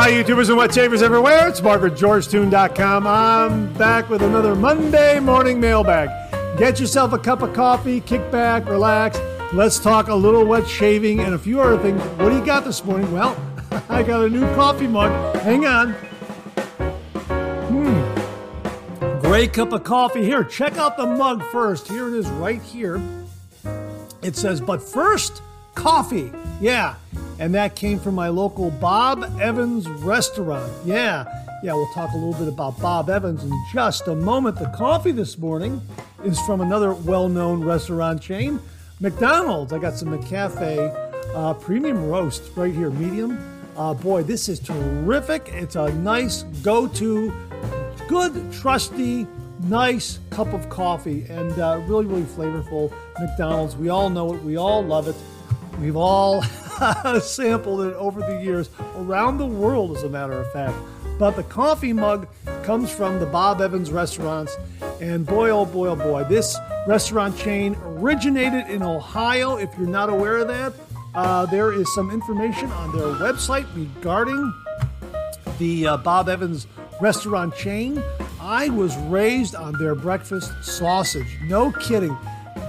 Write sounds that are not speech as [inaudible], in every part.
Hi, YouTubers and wet shavers everywhere. It's MargaretGeorgeTune.com. I'm back with another Monday morning mailbag. Get yourself a cup of coffee, kick back, relax. Let's talk a little wet shaving and a few other things. What do you got this morning? Well, [laughs] I got a new coffee mug. Hang on. Hmm. Great cup of coffee. Here, check out the mug first. Here it is right here. It says, but first, coffee. Yeah. And that came from my local Bob Evans restaurant. Yeah. Yeah, we'll talk a little bit about Bob Evans in just a moment. The coffee this morning is from another well known restaurant chain, McDonald's. I got some McCafe uh, premium roast right here, medium. Uh, boy, this is terrific. It's a nice go to, good, trusty, nice cup of coffee and uh, really, really flavorful. McDonald's, we all know it, we all love it. We've all [laughs] [laughs] sampled it over the years around the world, as a matter of fact. But the coffee mug comes from the Bob Evans restaurants. And boy, oh boy, oh boy, this restaurant chain originated in Ohio. If you're not aware of that, uh, there is some information on their website regarding the uh, Bob Evans restaurant chain. I was raised on their breakfast sausage. No kidding.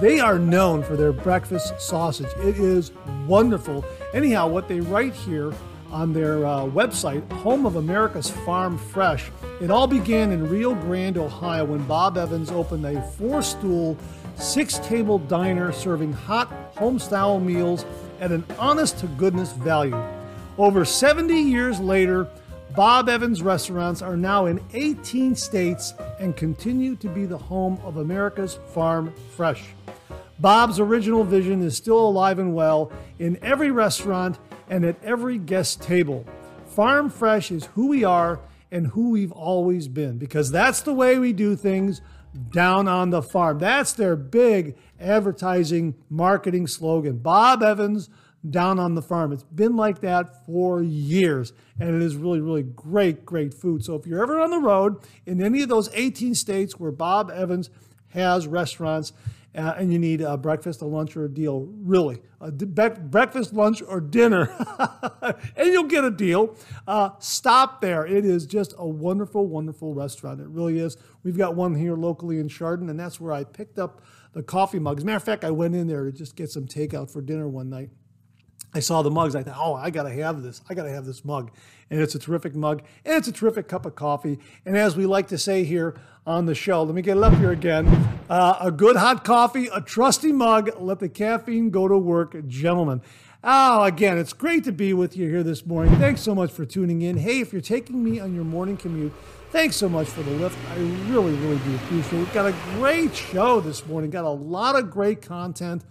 They are known for their breakfast sausage. It is wonderful. Anyhow, what they write here on their uh, website, Home of America's Farm Fresh, it all began in Rio Grande, Ohio, when Bob Evans opened a four stool, six table diner serving hot home style meals at an honest to goodness value. Over 70 years later, Bob Evans restaurants are now in 18 states and continue to be the home of America's Farm Fresh. Bob's original vision is still alive and well in every restaurant and at every guest table. Farm Fresh is who we are and who we've always been because that's the way we do things down on the farm. That's their big advertising marketing slogan. Bob Evans down on the farm. It's been like that for years and it is really really great great food. So if you're ever on the road in any of those 18 states where Bob Evans has restaurants uh, and you need a breakfast, a lunch, or a deal. Really, a be- breakfast, lunch, or dinner, [laughs] and you'll get a deal. Uh, stop there. It is just a wonderful, wonderful restaurant. It really is. We've got one here locally in Chardon, and that's where I picked up the coffee mug. As a matter of fact, I went in there to just get some takeout for dinner one night. I saw the mugs. I thought, oh, I got to have this. I got to have this mug. And it's a terrific mug, and it's a terrific cup of coffee. And as we like to say here on the show, let me get it up here again uh, a good hot coffee, a trusty mug. Let the caffeine go to work, gentlemen. Oh, again, it's great to be with you here this morning. Thanks so much for tuning in. Hey, if you're taking me on your morning commute, thanks so much for the lift. I really, really do appreciate it. We've got a great show this morning, got a lot of great content.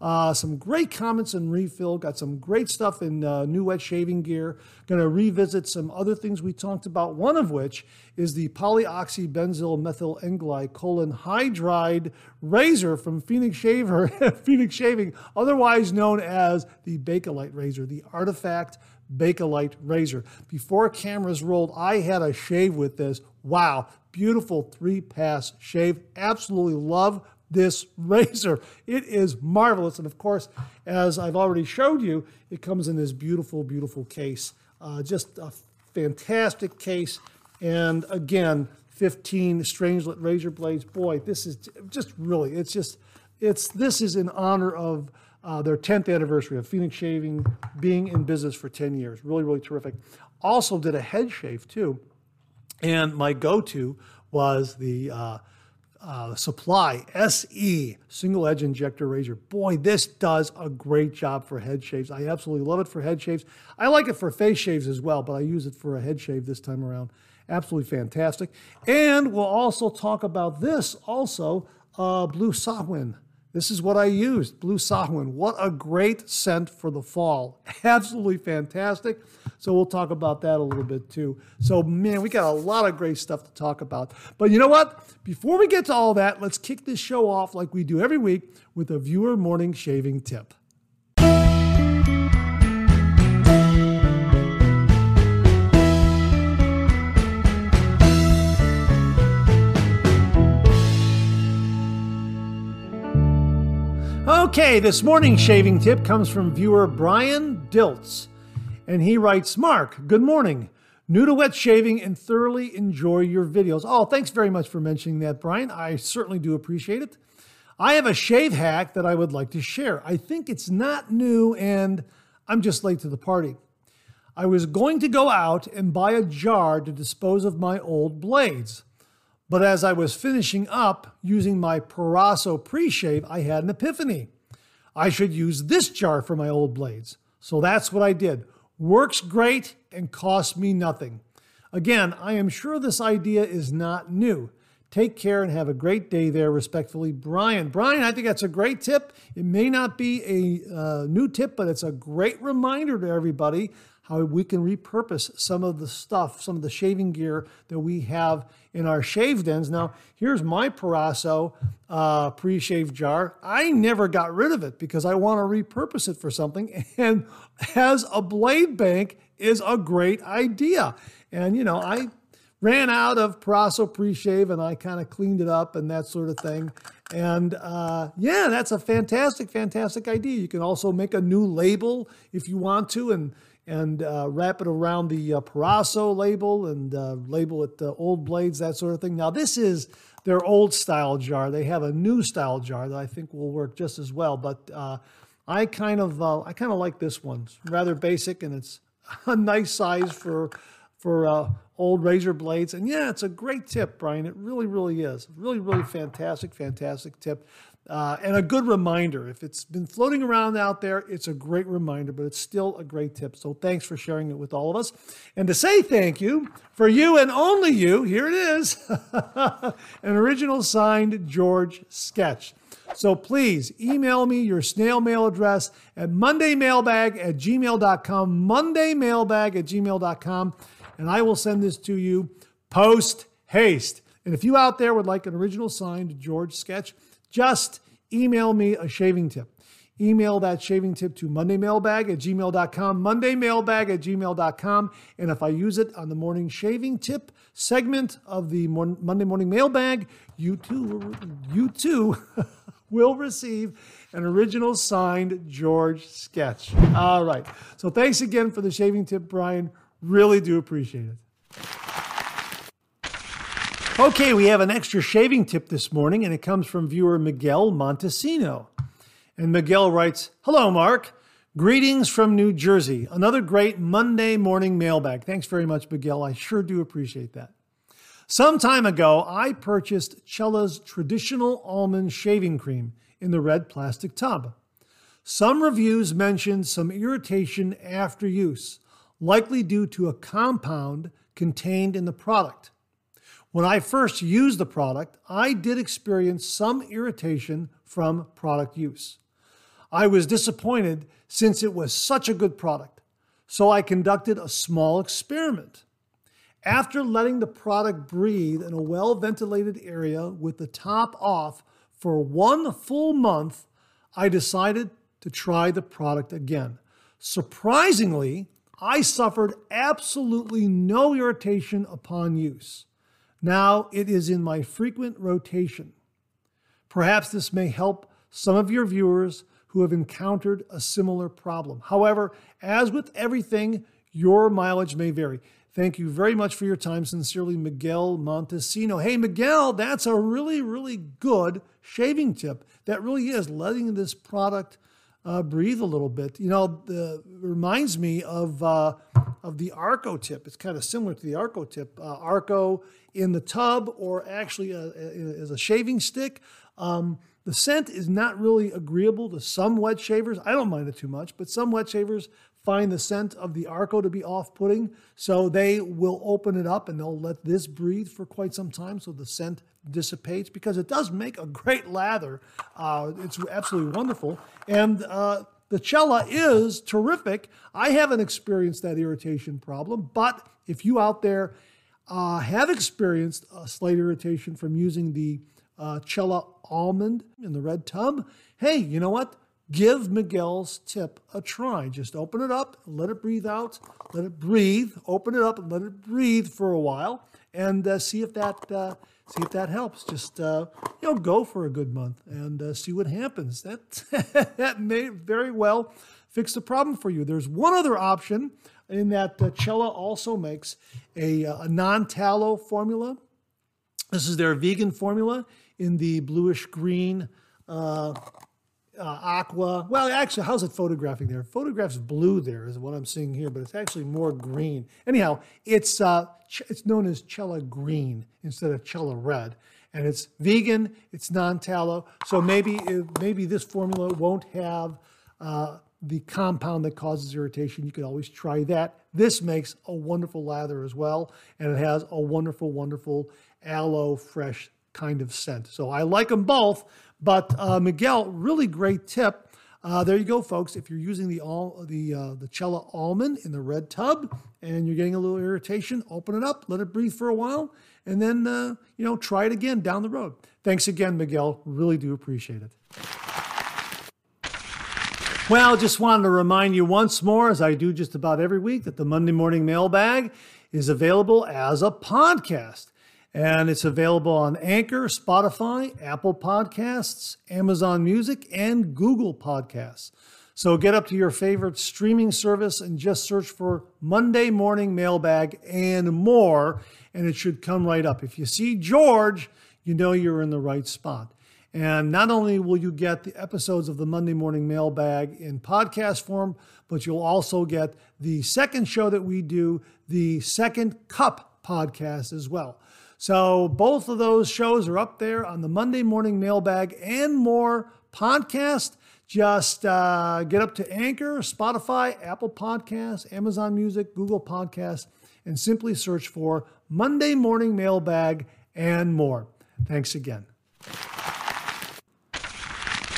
Uh, some great comments and refill. Got some great stuff in uh, new wet shaving gear. Going to revisit some other things we talked about. One of which is the polyoxybenzylmethylenglycolanhydride razor from Phoenix Shaver, [laughs] Phoenix Shaving, otherwise known as the Bakelite razor, the Artifact Bakelite razor. Before cameras rolled, I had a shave with this. Wow, beautiful three pass shave. Absolutely love this [laughs] razor. It is marvelous. And of course, as I've already showed you, it comes in this beautiful, beautiful case. Uh, just a fantastic case. And again, 15 Strangelet razor blades. Boy, this is just really, it's just, it's, this is in honor of uh, their 10th anniversary of Phoenix Shaving being in business for 10 years. Really, really terrific. Also did a head shave too. And my go-to was the uh, uh, Supply SE single edge injector razor. Boy, this does a great job for head shaves. I absolutely love it for head shaves. I like it for face shaves as well, but I use it for a head shave this time around. Absolutely fantastic. And we'll also talk about this also, uh, Blue Samhain. This is what I used, Blue Samhain. What a great scent for the fall. Absolutely fantastic. So we'll talk about that a little bit too. So, man, we got a lot of great stuff to talk about. But you know what? Before we get to all that, let's kick this show off like we do every week with a viewer morning shaving tip. Okay, this morning shaving tip comes from viewer Brian Diltz. And he writes, Mark, good morning. New to wet shaving and thoroughly enjoy your videos. Oh, thanks very much for mentioning that, Brian. I certainly do appreciate it. I have a shave hack that I would like to share. I think it's not new and I'm just late to the party. I was going to go out and buy a jar to dispose of my old blades. But as I was finishing up using my Proraso pre shave, I had an epiphany. I should use this jar for my old blades. So that's what I did. Works great and costs me nothing. Again, I am sure this idea is not new. Take care and have a great day there. Respectfully, Brian. Brian, I think that's a great tip. It may not be a uh, new tip, but it's a great reminder to everybody how we can repurpose some of the stuff, some of the shaving gear that we have in our shave dens. Now, here's my Proraso uh, pre-shave jar. I never got rid of it because I want to repurpose it for something. [laughs] And as a blade bank is a great idea. And, you know, I ran out of Proraso pre-shave and I kind of cleaned it up and that sort of thing. And uh, yeah, that's a fantastic, fantastic idea. You can also make a new label if you want to and and uh, wrap it around the uh, Proraso label and uh, label it uh, old blades, that sort of thing. Now, this is their old style jar. They have a new style jar that I think will work just as well. But uh, I kind of uh, I kind of like this one. It's rather basic and it's [laughs] a nice size for for old razor blades. And yeah, it's a great tip, Brian. It really, really is. Really, really fantastic, fantastic tip. Uh, and a good reminder. If it's been floating around out there, it's a great reminder, but it's still a great tip. So thanks for sharing it with all of us. And to say thank you for you and only you, here it is [laughs] an original signed George sketch. So please email me your snail mail address at mondaymailbag at gmail.com, mondaymailbag at gmail.com, and I will send this to you post haste. And if you out there would like an original signed George sketch, just email me a shaving tip. Email that shaving tip to mondaymailbag at gmail.com, mondaymailbag at gmail.com. And if I use it on the morning shaving tip segment of the Monday morning mailbag, you too, you too [laughs] will receive an original signed George sketch. All right. So thanks again for the shaving tip, Brian. Really do appreciate it. Okay, we have an extra shaving tip this morning, and it comes from viewer Miguel Montesino. And Miguel writes Hello, Mark. Greetings from New Jersey. Another great Monday morning mailbag. Thanks very much, Miguel. I sure do appreciate that. Some time ago, I purchased Cella's traditional almond shaving cream in the red plastic tub. Some reviews mentioned some irritation after use, likely due to a compound contained in the product. When I first used the product, I did experience some irritation from product use. I was disappointed since it was such a good product, so I conducted a small experiment. After letting the product breathe in a well ventilated area with the top off for one full month, I decided to try the product again. Surprisingly, I suffered absolutely no irritation upon use. Now it is in my frequent rotation. Perhaps this may help some of your viewers who have encountered a similar problem. However, as with everything, your mileage may vary. Thank you very much for your time. Sincerely, Miguel Montesino. Hey, Miguel, that's a really, really good shaving tip. That really is letting this product uh, breathe a little bit. You know, the, reminds me of uh, of the Arko tip. It's kind of similar to the Arko tip. Uh, Arko in the tub, or actually a, a, as a shaving stick. Um, the scent is not really agreeable to some wet shavers. I don't mind it too much, but some wet shavers find the scent of the Arko to be off putting. So they will open it up and they'll let this breathe for quite some time so the scent dissipates because it does make a great lather. Uh, it's absolutely wonderful. And uh, the Cella is terrific. I haven't experienced that irritation problem, but if you out there uh, have experienced a slight irritation from using the uh, Cella almond in the red tub, hey, you know what? Give Miguel's tip a try. Just open it up, let it breathe out, let it breathe, open it up and let it breathe for a while and uh, see if that uh, see if that helps. Just uh, you know, go for a good month and uh, see what happens. That [laughs] that may very well fix the problem for you. There's one other option in that uh, Cella also makes a, uh, a non tallow formula. This is their vegan formula in the bluish green uh, aqua. Well, actually, how's it photographing there? Photographs blue there is what I'm seeing here, but it's actually more green. Anyhow, it's uh, it's known as Cella Green instead of Cella Red, and it's vegan. It's non-tallow, so maybe it, maybe this formula won't have uh, the compound that causes irritation. You could always try that. This makes a wonderful lather as well, and it has a wonderful, wonderful aloe fresh kind of scent. So I like them both. But uh, Miguel, really great tip. Uh, there you go, folks. If you're using the all the uh, the Cella almond in the red tub and you're getting a little irritation, open it up, let it breathe for a while, and then uh, you know try it again down the road. Thanks again, Miguel. Really do appreciate it. Well, just wanted to remind you once more, as I do just about every week, that the Monday Morning Mailbag is available as a podcast. And it's available on Anchor, Spotify, Apple Podcasts, Amazon Music, and Google Podcasts. So get up to your favorite streaming service and just search for Monday Morning Mailbag and more, and it should come right up. If you see George, you know you're in the right spot. And not only will you get the episodes of the Monday Morning Mailbag in podcast form, but you'll also get the second show that we do, the Second Cup podcast as well. So both of those shows are up there on the Monday Morning Mailbag and more podcast. Just uh, get up to Anchor, Spotify, Apple Podcasts, Amazon Music, Google Podcasts, and simply search for Monday Morning Mailbag and more. Thanks again.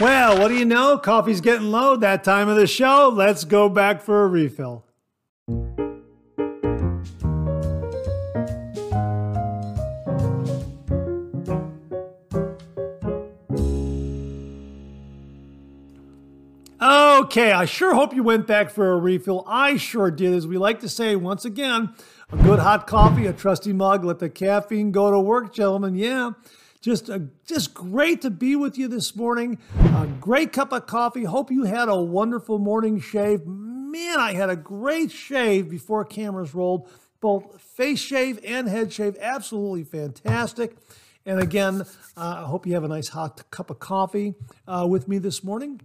Well, what do you know? Coffee's getting low that time of the show. Let's go back for a refill. Okay, I sure hope you went back for a refill. I sure did. As we like to say once again, a good hot coffee, a trusty mug, let the caffeine go to work, gentlemen. Yeah, just a, just great to be with you this morning. A great cup of coffee. Hope you had a wonderful morning shave. Man, I had a great shave before cameras rolled. Both face shave and head shave, absolutely fantastic. And again, uh, I hope you have a nice hot cup of coffee uh, with me this morning.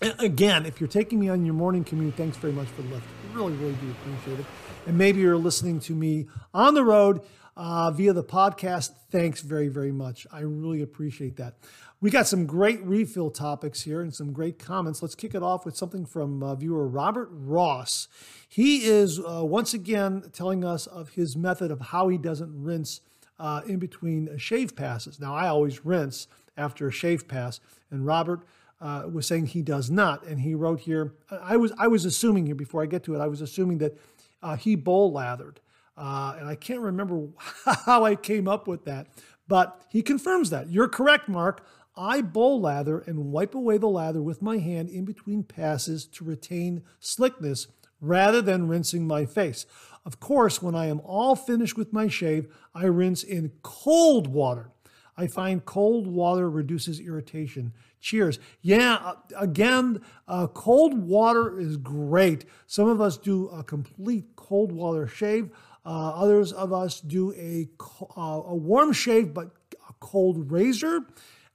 Again, if you're taking me on your morning commute, thanks very much for the lift. Really, really do appreciate it. And maybe you're listening to me on the road uh, via the podcast. Thanks very, very much. I really appreciate that. We got some great refill topics here and some great comments. Let's kick it off with something from uh, viewer Robert Ross. He is uh, once again telling us of his method of how he doesn't rinse uh, in between shave passes. Now, I always rinse after a shave pass, and Robert uh, was saying he does not. And he wrote here, I was I was assuming here before I get to it, I was assuming that uh, he bowl lathered, uh, and I can't remember [laughs] how I came up with that, but he confirms that. You're correct, Mark. I bowl lather and wipe away the lather with my hand in between passes to retain slickness rather than rinsing my face. Of course, when I am all finished with my shave, I rinse in cold water. I find cold water reduces irritation. Cheers. Yeah, uh, again, uh, cold water is great. Some of us do a complete cold water shave. Uh, others of us do a, uh, a warm shave, but a cold razor.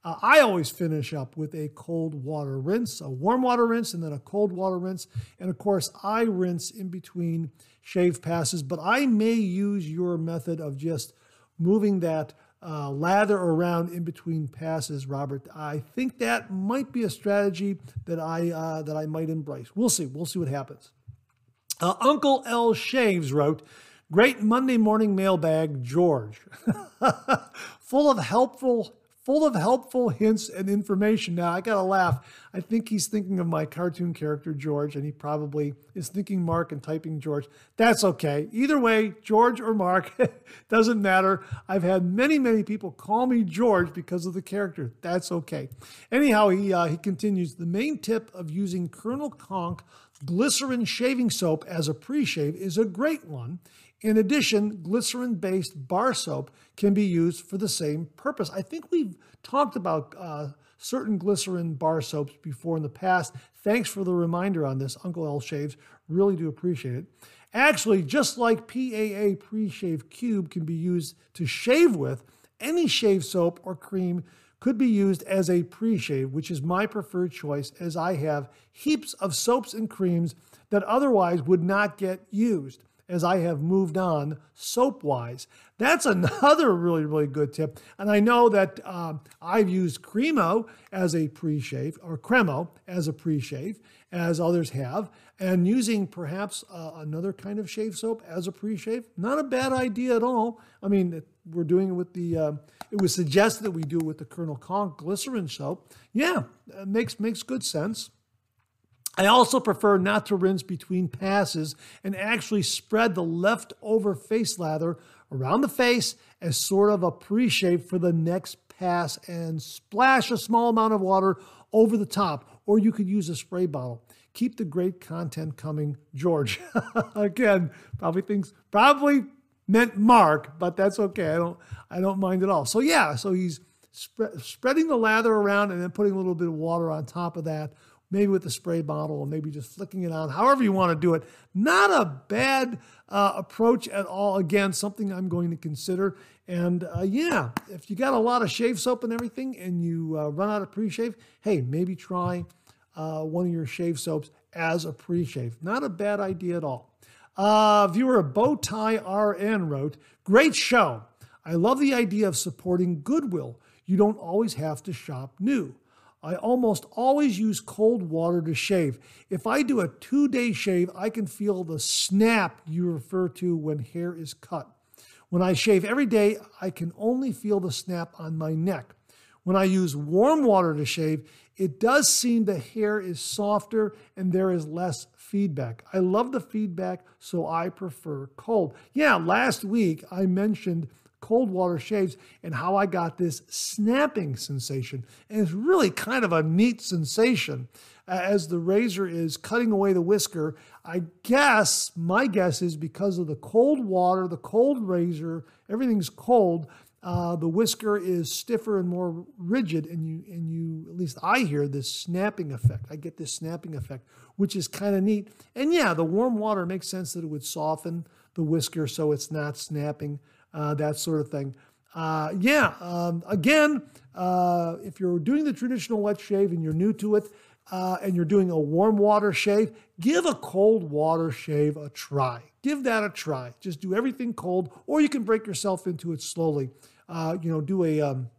Uh, I always finish up with a cold water rinse, a warm water rinse, and then a cold water rinse. And of course, I rinse in between shave passes, but I may use your method of just moving that uh, lather around in between passes, Robert. I think that might be a strategy that I uh, that I might embrace. We'll see. We'll see what happens. Uh, Uncle L Shaves wrote, "Great Monday morning mailbag, George, [laughs] full of helpful full of helpful hints and information. Now, I got to laugh. I think he's thinking of my cartoon character, George, and he probably is thinking Mark and typing George. That's okay. Either way, George or Mark, [laughs] doesn't matter. I've had many, many people call me George because of the character. That's okay. Anyhow, he, uh, he continues the main tip of using Colonel Conk glycerin shaving soap as a pre shave is a great one. In addition, glycerin based bar soap can be used for the same purpose. I think we've talked about uh, certain glycerin bar soaps before in the past. Thanks for the reminder on this, Uncle L Shaves. Really do appreciate it. Actually, just like PAA Pre Shave Cube can be used to shave with, any shave soap or cream could be used as a pre shave, which is my preferred choice as I have heaps of soaps and creams that otherwise would not get used as I have moved on soap wise. That's another really, really good tip. And I know that um, I've used Cremo as a pre shave or Cremo as a pre shave, as others have, and using perhaps uh, another kind of shave soap as a pre shave. Not a bad idea at all. I mean, we're doing it with the, uh, it was suggested that we do it with the Colonel Conk glycerin soap. Yeah, makes, makes good sense. I also prefer not to rinse between passes and actually spread the leftover face lather around the face as sort of a pre shave for the next pass and splash a small amount of water over the top, or you could use a spray bottle. Keep the great content coming, George. [laughs] Again, probably thinks probably meant Mark, but that's okay. I don't I don't mind at all. So yeah, so he's spre- spreading the lather around and then putting a little bit of water on top of that maybe with a spray bottle or maybe just flicking it on, however you want to do it. Not a bad uh, approach at all. Again, something I'm going to consider. And uh, yeah, if you got a lot of shave soap and everything and you uh, run out of pre shave, hey, maybe try uh, one of your shave soaps as a pre shave. Not a bad idea at all. Uh, viewer Bowtie RN wrote, Great show. I love the idea of supporting Goodwill. You don't always have to shop new. I almost always use cold water to shave. If I do a two day shave, I can feel the snap you refer to when hair is cut. When I shave every day, I can only feel the snap on my neck. When I use warm water to shave, it does seem the hair is softer and there is less feedback. I love the feedback, so I prefer cold. Yeah, last week I mentioned cold water shaves and how I got this snapping sensation. And it's really kind of a neat sensation as the razor is cutting away the whisker. I guess, my guess is because of the cold water, the cold razor, everything's cold. Uh, the whisker is stiffer and more rigid, and you and you at least I hear this snapping effect. I get this snapping effect, which is kind of neat. And yeah, the warm water makes sense that it would soften the whisker so it's not snapping uh, that sort of thing. Uh, yeah, um, again, uh, if you're doing the traditional wet shave and you're new to it, uh, and you're doing a warm water shave, give a cold water shave a try. Give that a try. Just do everything cold, or you can break yourself into it slowly. Uh, you know, do a um,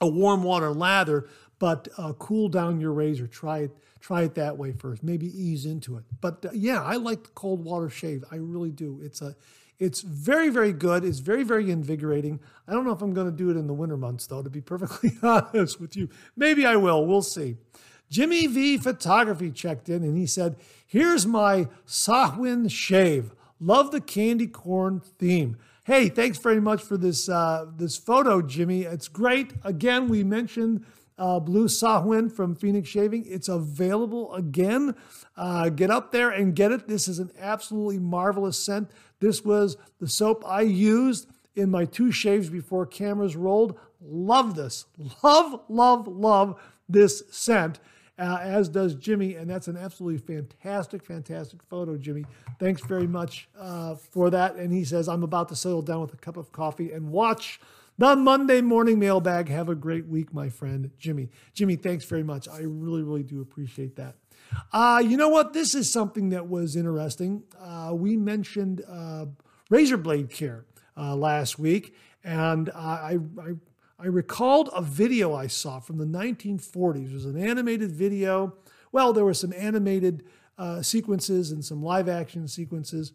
a warm water lather, but uh, cool down your razor. Try it. Try it that way first. Maybe ease into it. But uh, yeah, I like the cold water shave. I really do. It's a it's very, very good. It's very, very invigorating. I don't know if I'm going to do it in the winter months, though, to be perfectly [laughs] honest with you. Maybe I will. We'll see. Jimmy V Photography checked in and he said, Here's my Samhain shave. Love the candy corn theme. Hey, thanks very much for this uh, this photo, Jimmy. It's great. Again, we mentioned uh, Blue Samhain from Phoenix Shaving. It's available again. Uh, get up there and get it. This is an absolutely marvelous scent. This was the soap I used in my two shaves before cameras rolled. Love this. Love, love, love this scent. Uh, as does Jimmy, and that's an absolutely fantastic, fantastic photo, Jimmy. Thanks very much uh, for that. And he says, I'm about to settle down with a cup of coffee and watch the Monday morning mailbag. Have a great week, my friend Jimmy. Jimmy, thanks very much. I really, really do appreciate that. Uh, you know what? This is something that was interesting. Uh, we mentioned uh, razor blade care uh, last week, and I, I, I recalled a video I saw from the 1940s. It was an animated video. Well, there were some animated uh, sequences and some live action sequences,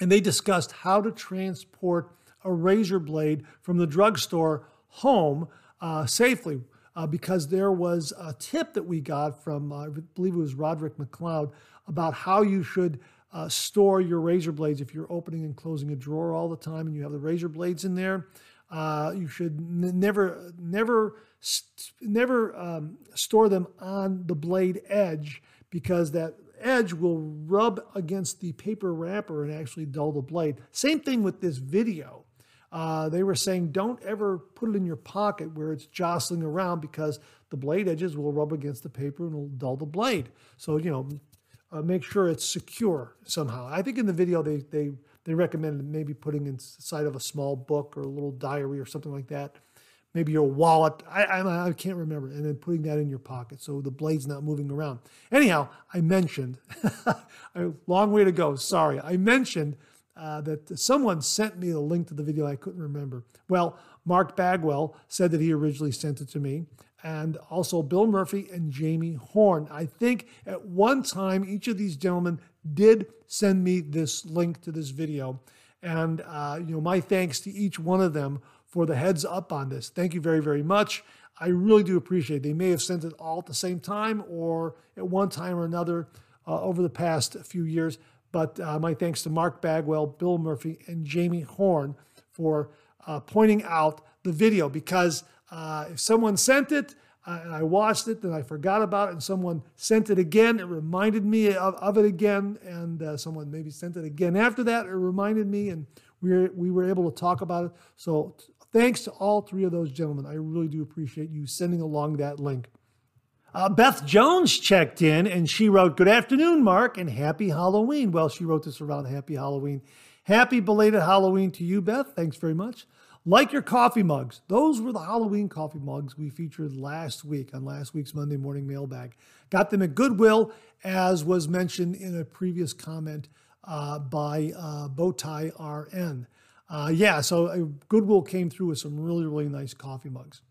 and they discussed how to transport a razor blade from the drugstore home uh, safely uh, because there was a tip that we got from, uh, I believe it was Roderick McLeod, about how you should uh, store your razor blades if you're opening and closing a drawer all the time and you have the razor blades in there. Uh, you should n- never, never, st- never um, store them on the blade edge because that edge will rub against the paper wrapper and actually dull the blade. Same thing with this video. Uh, they were saying don't ever put it in your pocket where it's jostling around because the blade edges will rub against the paper and will dull the blade. So, you know, uh, make sure it's secure somehow. I think in the video they, they, they recommended maybe putting inside of a small book or a little diary or something like that. Maybe your wallet. I, I, I can't remember. And then putting that in your pocket so the blade's not moving around. Anyhow, I mentioned, [laughs] a long way to go. Sorry. I mentioned uh, that someone sent me a link to the video. I couldn't remember. Well, Mark Bagwell said that he originally sent it to me, and also Bill Murphy and Jamie Horn. I think at one time each of these gentlemen did send me this link to this video, and uh, you know my thanks to each one of them for the heads up on this. Thank you very very much. I really do appreciate it. They may have sent it all at the same time or at one time or another uh, over the past few years. But uh, my thanks to Mark Bagwell, Bill Murphy, and Jamie Horn for uh, pointing out the video because uh, if someone sent it uh, and I watched it and I forgot about it and someone sent it again, it reminded me of, of it again, and uh, someone maybe sent it again after that, it reminded me, and we were, we were able to talk about it. So thanks to all three of those gentlemen. I really do appreciate you sending along that link. Uh, Beth Jones checked in and she wrote, Good afternoon, Mark, and happy Halloween. Well, she wrote this around Happy Halloween. Happy belated Halloween to you, Beth. Thanks very much. Like your coffee mugs. Those were the Halloween coffee mugs we featured last week on last week's Monday morning mailbag. Got them at Goodwill, as was mentioned in a previous comment uh, by uh, Bowtie RN. Uh, yeah, so uh, Goodwill came through with some really, really nice coffee mugs.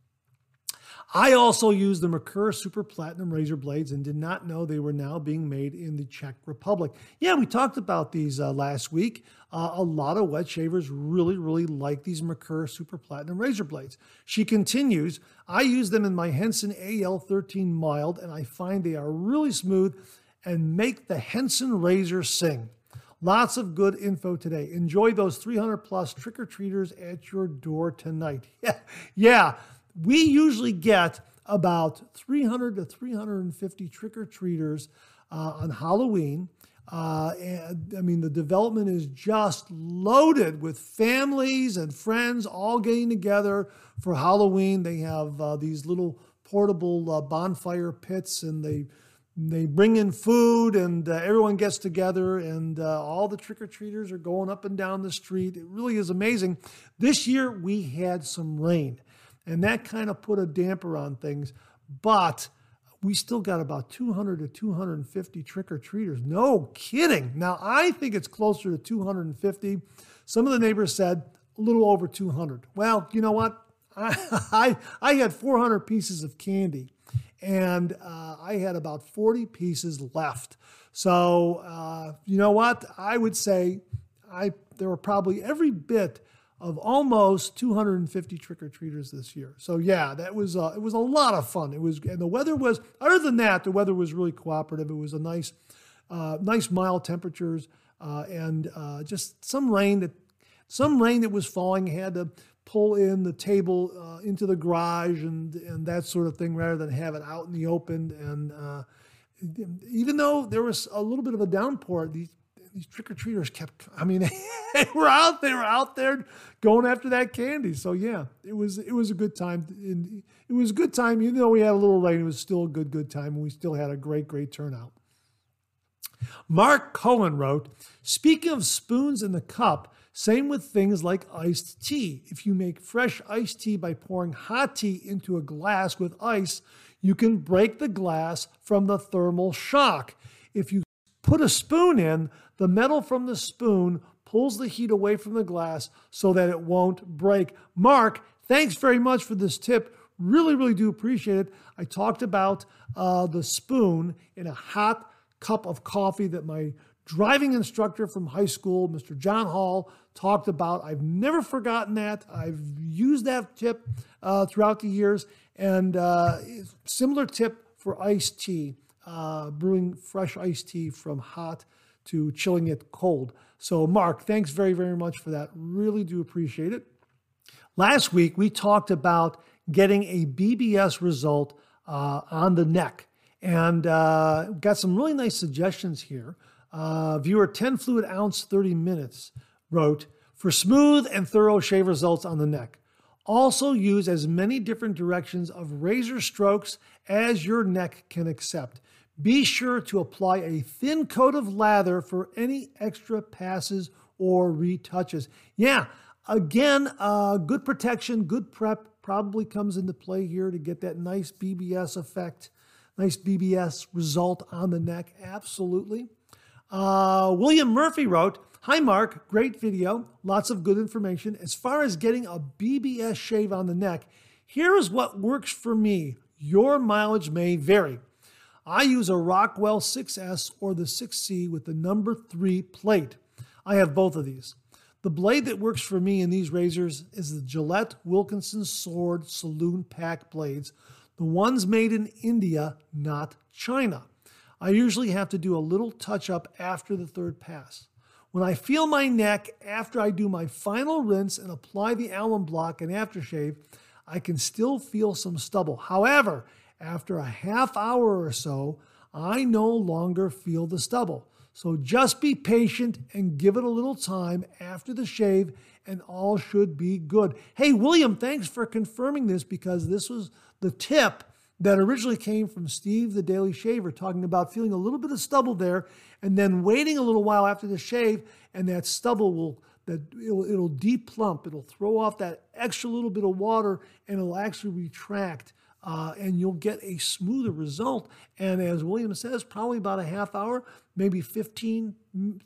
I also used the Merkur Super Platinum razor blades and did not know they were now being made in the Czech Republic. Yeah, we talked about these uh, last week. Uh, a lot of wet shavers really, really like these Merkur Super Platinum razor blades. She continues, I use them in my Henson AL13 mild and I find they are really smooth and make the Henson razor sing. Lots of good info today. Enjoy those 300 plus trick or treaters at your door tonight. [laughs] Yeah, yeah we usually get about 300 to 350 trick or treaters uh, on Halloween. Uh, and I mean, the development is just loaded with families and friends all getting together for Halloween. They have uh, these little portable uh, bonfire pits and they they bring in food and uh, everyone gets together and uh, all the trick-or-treaters are going up and down the street it really is amazing this year we had some rain and that kind of put a damper on things. But we still got about 200 to 250 trick or treaters. No kidding. Now, I think it's closer to 250. Some of the neighbors said a little over 200. Well, you know what? [laughs] I, I, I had 400 pieces of candy and uh, I had about 40 pieces left. So, uh, you know what? I would say I there were probably every bit of almost 250 trick or treaters this year. So yeah, that was uh, it was a lot of fun. It was and the weather was other than that, the weather was really cooperative. It was a nice, uh, nice mild temperatures uh, and uh, just some rain that some rain that was falling had to pull in the table uh, into the garage and and that sort of thing rather than have it out in the open and. Uh, even though there was a little bit of a downpour, these these trick or treaters kept. I mean, [laughs] they were out. They were out there going after that candy. So yeah, it was it was a good time. It was a good time. Even though we had a little rain, it was still a good good time, and we still had a great great turnout. Mark Cohen wrote, "Speaking of spoons in the cup." Same with things like iced tea. If you make fresh iced tea by pouring hot tea into a glass with ice, you can break the glass from the thermal shock. If you put a spoon in, the metal from the spoon pulls the heat away from the glass so that it won't break. Mark, thanks very much for this tip. Really, really do appreciate it. I talked about uh, the spoon in a hot cup of coffee that my driving instructor from high school, Mr. John Hall, talked about. I've never forgotten that. I've used that tip uh, throughout the years. And uh, similar tip for iced tea, uh, brewing fresh iced tea from hot to chilling it cold. So, Mark, thanks very, very much for that. Really do appreciate it. Last week, we talked about getting a BBS result uh, on the neck and uh, got some really nice suggestions here. Uh, viewer 10 fluid ounce 30 minutes wrote, for smooth and thorough shave results on the neck. Also use as many different directions of razor strokes as your neck can accept. Be sure to apply a thin coat of lather for any extra passes or retouches. Yeah, again, uh, good protection, good prep probably comes into play here to get that nice BBS effect, nice BBS result on the neck. Absolutely. Uh, William Murphy wrote, Hi, Mark. Great video. Lots of good information. As far as getting a BBS shave on the neck, here is what works for me. Your mileage may vary. I use a Rockwell 6S or the 6C with the number 3 plate. I have both of these. The blade that works for me in these razors is the Gillette Wilkinson Sword Saloon Pack blades, the ones made in India, not China. I usually have to do a little touch up after the third pass. When I feel my neck after I do my final rinse and apply the alum block and aftershave, I can still feel some stubble. However, after a half hour or so, I no longer feel the stubble. So just be patient and give it a little time after the shave, and all should be good. Hey, William, thanks for confirming this because this was the tip that originally came from Steve the Daily Shaver, talking about feeling a little bit of stubble there and then waiting a little while after the shave, and that stubble will that it'll, it'll deplump, it'll throw off that extra little bit of water, and it'll actually retract uh, and you'll get a smoother result. And as William says, probably about a half hour, maybe 15,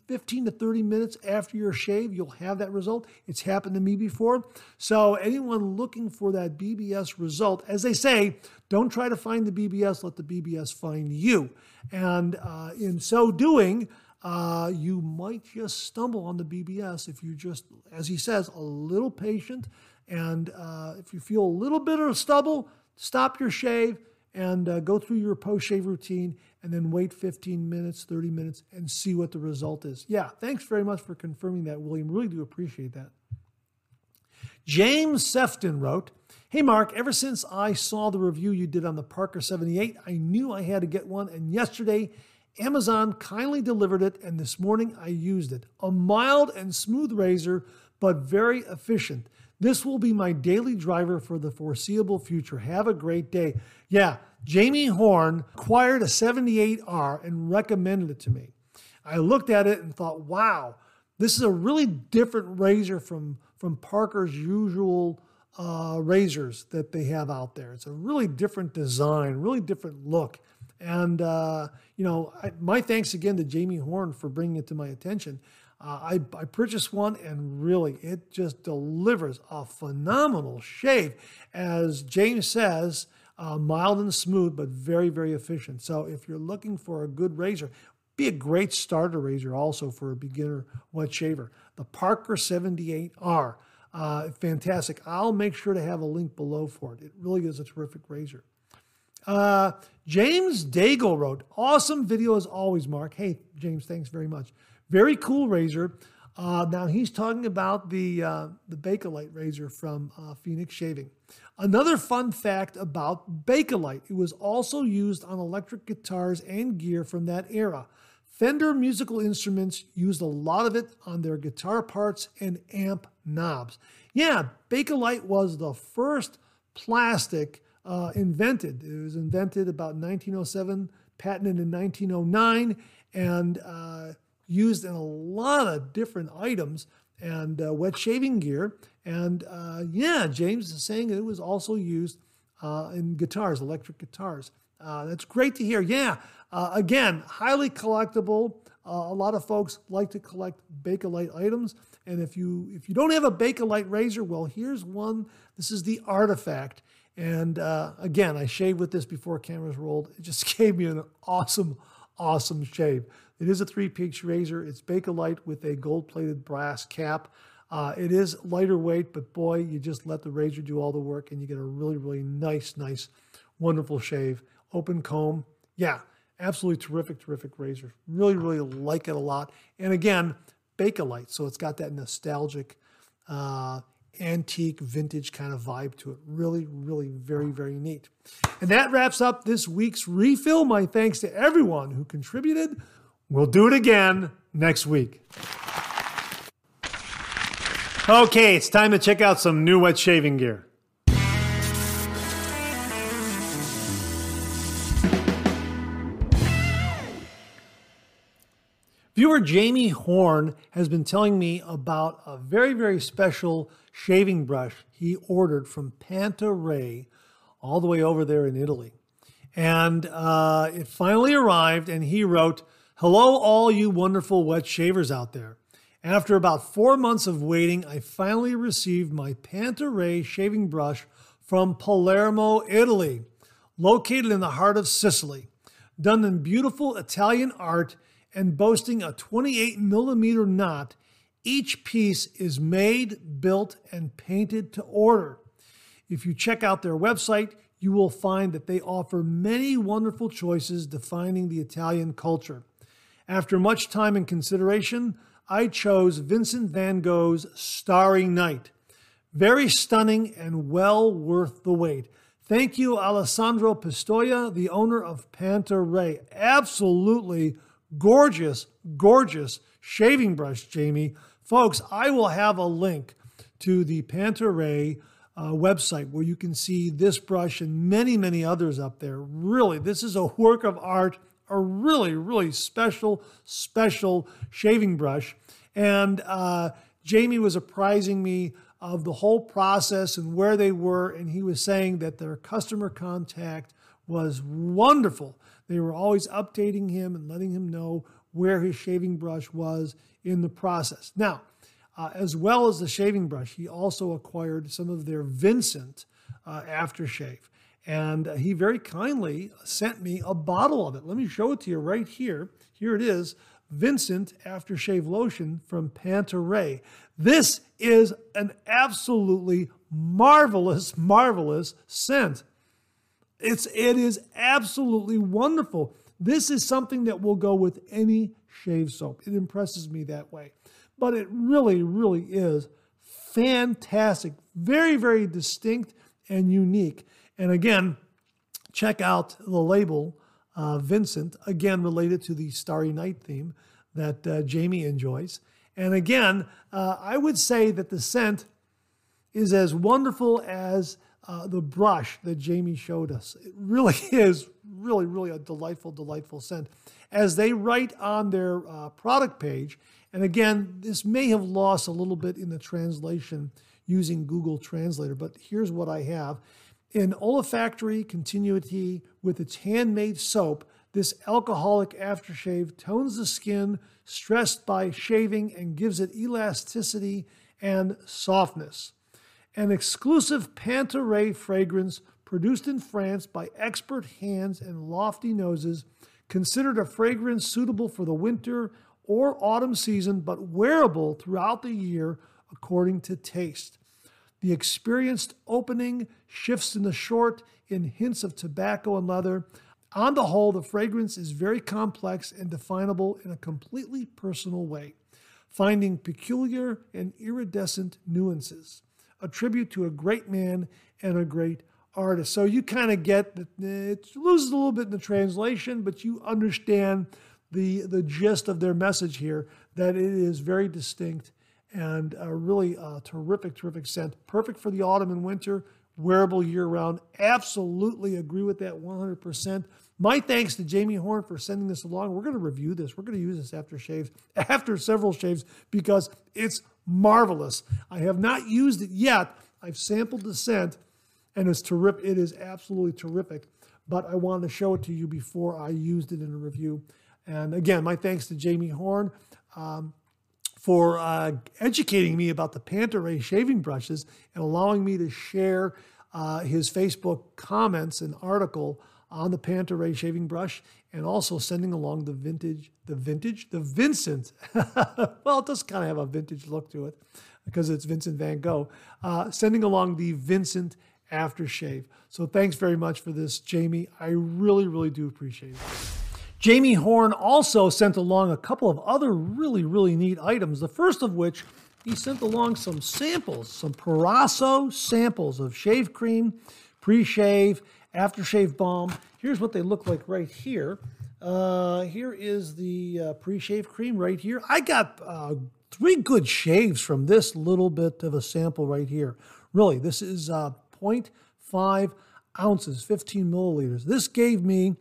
15 to 30 minutes after your shave, you'll have that result. It's happened to me before. So, anyone looking for that BBS result, as they say, don't try to find the BBS, let the BBS find you. And uh, in so doing, uh, you might just stumble on the BBS if you just, as he says, a little patient. And uh, if you feel a little bit of stubble, stop your shave and uh, go through your post shave routine and then wait 15 minutes, 30 minutes and see what the result is. Yeah, thanks very much for confirming that, William. Really do appreciate that. James Sefton wrote, Hey Mark, ever since I saw the review you did on the Parker 78, I knew I had to get one. And yesterday, Amazon kindly delivered it, and this morning I used it. A mild and smooth razor, but very efficient. This will be my daily driver for the foreseeable future. Have a great day. Yeah, Jamie Horn acquired a 78R and recommended it to me. I looked at it and thought, wow, this is a really different razor from, from Parker's usual uh, razors that they have out there. It's a really different design, really different look. And, uh, you know, I, my thanks again to Jamie Horn for bringing it to my attention. Uh, I, I purchased one and really it just delivers a phenomenal shave. As James says, uh, mild and smooth, but very, very efficient. So if you're looking for a good razor, be a great starter razor also for a beginner wet shaver. The Parker 78R, uh, fantastic. I'll make sure to have a link below for it. It really is a terrific razor. Uh, James Daigle wrote, awesome video as always, Mark. Hey, James, thanks very much. Very cool razor. Uh, now he's talking about the uh, the Bakelite razor from uh, Phoenix Shaving. Another fun fact about Bakelite: it was also used on electric guitars and gear from that era. Fender Musical Instruments used a lot of it on their guitar parts and amp knobs. Yeah, Bakelite was the first plastic uh, invented. It was invented about 1907, patented in 1909, and uh, used in a lot of different items and uh, wet shaving gear. And uh, yeah, James is saying it was also used uh, in guitars, electric guitars. Uh, that's great to hear. Yeah, uh, again, highly collectible. Uh, a lot of folks like to collect Bakelite items, and if you if you don't have a Bakelite razor, well, here's one. This is the artifact, and again, I shaved with this before cameras rolled. It just [laughs] gave me an awesome, awesome shave. It is a three-piece razor. It's Bakelite with a gold-plated brass cap. Uh, it is lighter weight, but boy, you just let the razor do all the work and you get a really, really nice, nice, wonderful shave. Open comb. Yeah, absolutely terrific, terrific razor. Really, really like it a lot. And again, Bakelite, so it's got that nostalgic, uh, antique, vintage kind of vibe to it. Really, really very, very neat. And that wraps up this week's refill. My thanks to everyone who contributed. We'll do it again next week. Okay, it's time to check out some new wet shaving gear. Viewer Jamie Horn has been telling me about a very, very special shaving brush he ordered from Panta all the way over there in Italy. And uh, it finally arrived, and he wrote, Hello, all you wonderful wet shavers out there. After about four months of waiting, I finally received my Panta shaving brush from Palermo, Italy, located in the heart of Sicily. Done in beautiful Italian art and boasting a 28 millimeter knot, each piece is made, built, and painted to order. If you check out their website, you will find that they offer many wonderful choices defining the Italian culture. After much time and consideration, I chose Vincent van Gogh's Starry Night. Very stunning and well worth the wait. Thank you, Alessandro Pistoia, the owner of Panta Rei. Absolutely Gorgeous, gorgeous shaving brush, Jamie. Folks, I will have a link to the Panta Rei uh, website where you can see this brush and many, many others up there. Really, this is a work of art, a really, really special, special shaving brush. And uh, Jamie was apprising me of the whole process and where they were, and he was saying that their customer contact was wonderful. They were always updating him and letting him know where his shaving brush was in the process. Now, uh, as well as the shaving brush, he also acquired some of their Vincent uh, aftershave. And he very kindly sent me a bottle of it. Let me show it to you right here. Here it is Vincent aftershave lotion from Panta Rei. This is an absolutely marvelous, marvelous scent. It's it is absolutely wonderful. This is something that will go with any shave soap. It impresses me that way. But it really, really is fantastic. Very, very distinct and unique. And again, check out the label, uh, Vincent, again related to the Starry Night theme that uh, Jamie enjoys. And again, uh, I would say that the scent is as wonderful as uh, the brush that Jamie showed us. It really [laughs] is really, really a delightful, delightful scent. As they write on their uh, product page, and again, this may have lost a little bit in the translation using Google Translator, but here's what I have. In olfactory continuity with its handmade soap, this alcoholic aftershave tones the skin stressed by shaving and gives it elasticity and softness an exclusive Panta Rei fragrance produced in France by expert hands and lofty noses, considered a fragrance suitable for the winter or autumn season, but wearable throughout the year according to taste. The experienced opening shifts in the short in hints of tobacco and leather. On the whole, the fragrance is very complex and definable in a completely personal way, finding peculiar and iridescent nuances a tribute to a great man and a great artist. So you kind of get that eh, it loses a little bit in the translation, but you understand the the gist of their message here that it is very distinct and a really a terrific, terrific scent. Perfect for the autumn and winter, wearable year round. Absolutely agree with that 100%. My thanks to Jamie Horn for sending this along. We're going to review this. We're going to use this after shaves, [laughs] after several shaves, because it's marvelous. I have not used it yet. I've sampled the scent, and it's terrific. It is absolutely terrific. But I wanted to show it to you before I used it in a review. And again, my thanks to Jamie Horn um, for uh, educating me about the Panta shaving brushes and allowing me to share uh, his Facebook comments and article on the Panta shaving brush and also sending along the vintage, the vintage, the Vincent. [laughs] well, it does kind of have a vintage look to it because it's Vincent van Gogh. Uh, sending along the Vincent aftershave. So thanks very much for this, Jamie. I really, really do appreciate it. Jamie Horn also sent along a couple of other really, really neat items. The first of which, he sent along some samples, some Proraso samples of shave cream, pre shave, aftershave balm. Here's what they look like right here. Uh, here is the uh, pre-shave cream right here. I got uh, three good shaves from this little bit of a sample right here. Really, this is uh, 0.5 ounces, 15 milliliters. This gave me